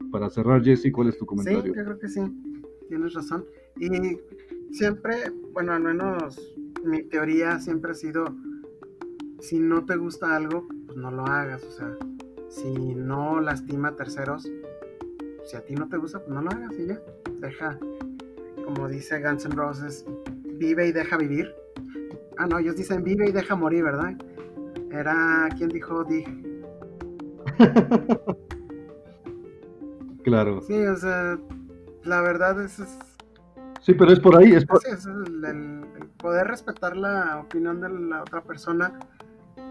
Para cerrar, Jesse, ¿cuál es tu comentario? Sí, yo creo que sí, tienes razón. Y siempre, bueno, al menos mi teoría siempre ha sido, si no te gusta algo, pues no lo hagas, o sea, si no lastima a terceros, si a ti no te gusta, pues no lo hagas y ya, deja, como dice Guns N' Roses, vive y deja vivir. Ah, no, ellos dicen vive y deja morir, ¿verdad? Era quien dijo, dije. [laughs] claro. Sí, o sea, la verdad es, es Sí, pero es por ahí. Es el, poder respetar la opinión de la otra persona,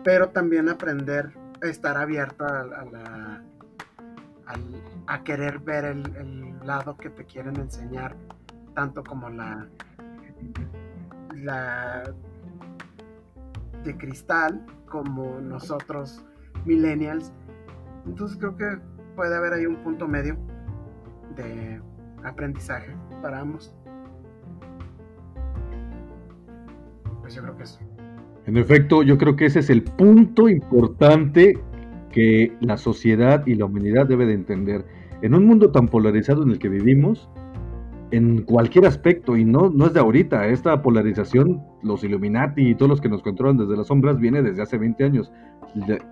pero también aprender a estar abierto a, querer ver el, lado que te quieren enseñar, tanto como la de cristal, como nosotros, millennials. Entonces creo que puede haber ahí un punto medio de aprendizaje para ambos. Pues yo creo que En efecto, yo creo que ese es el punto importante que la sociedad y la humanidad debe de entender. En un mundo tan polarizado en el que vivimos, en cualquier aspecto, y no, no es de ahorita, esta polarización, los Illuminati y todos los que nos controlan desde las sombras, viene desde hace 20 años,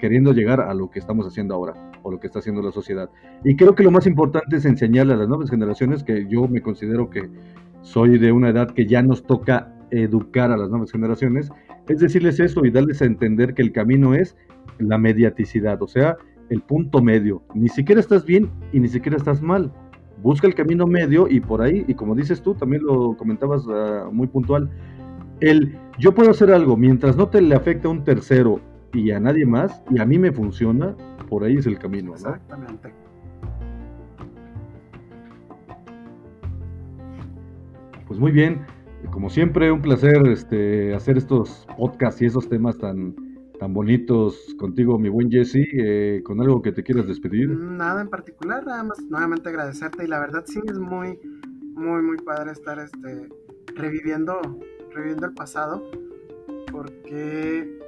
queriendo llegar a lo que estamos haciendo ahora, o lo que está haciendo la sociedad. Y creo que lo más importante es enseñarle a las nuevas generaciones, que yo me considero que soy de una edad que ya nos toca educar a las nuevas generaciones, es decirles eso y darles a entender que el camino es la mediaticidad, o sea, el punto medio. Ni siquiera estás bien y ni siquiera estás mal. Busca el camino medio y por ahí, y como dices tú, también lo comentabas ah, muy puntual, el yo puedo hacer algo mientras no te le afecte a un tercero y a nadie más, y a mí me funciona, por ahí es el camino. Exactamente. Pues muy bien, como siempre, un placer este, hacer estos podcasts y esos temas tan, tan bonitos contigo, mi buen Jesse. Eh, ¿Con algo que te quieras despedir? Nada en particular, nada más nuevamente agradecerte. Y la verdad, sí es muy, muy, muy padre estar este, reviviendo, reviviendo el pasado, porque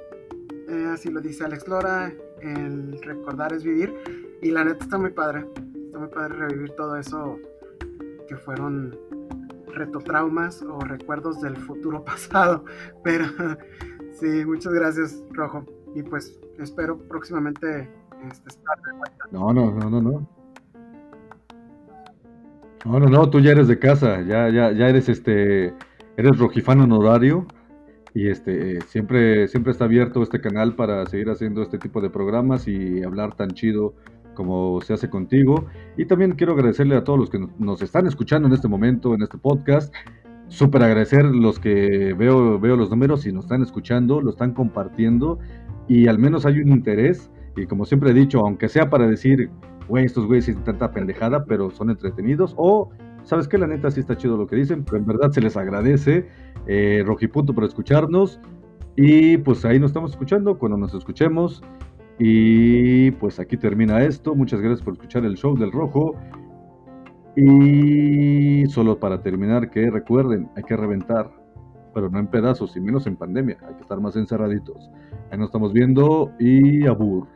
eh, así lo dice Alex Lora: el recordar es vivir. Y la neta está muy padre, está muy padre revivir todo eso que fueron retotraumas o recuerdos del futuro [laughs] pasado. Pero [laughs] sí, muchas gracias, Rojo. Y pues espero próximamente este, estar de vuelta. No, no, no, no, no. No, no, no, tú ya eres de casa, ya, ya, ya eres este, eres rojifano honorario y este, siempre, siempre está abierto este canal para seguir haciendo este tipo de programas y hablar tan chido como se hace contigo. Y también quiero agradecerle a todos los que nos están escuchando en este momento, en este podcast. Súper agradecer los que veo, veo los números y nos están escuchando, lo están compartiendo y al menos hay un interés. Y como siempre he dicho, aunque sea para decir, güey, estos güeyes tanta pendejada, pero son entretenidos, o sabes que la neta sí está chido lo que dicen, pero en verdad se les agradece eh, Rojipunto por escucharnos. Y pues ahí nos estamos escuchando cuando nos escuchemos. Y pues aquí termina esto. Muchas gracias por escuchar el show del Rojo. Y solo para terminar, que recuerden, hay que reventar, pero no en pedazos y menos en pandemia. Hay que estar más encerraditos. Ahí nos estamos viendo y abur.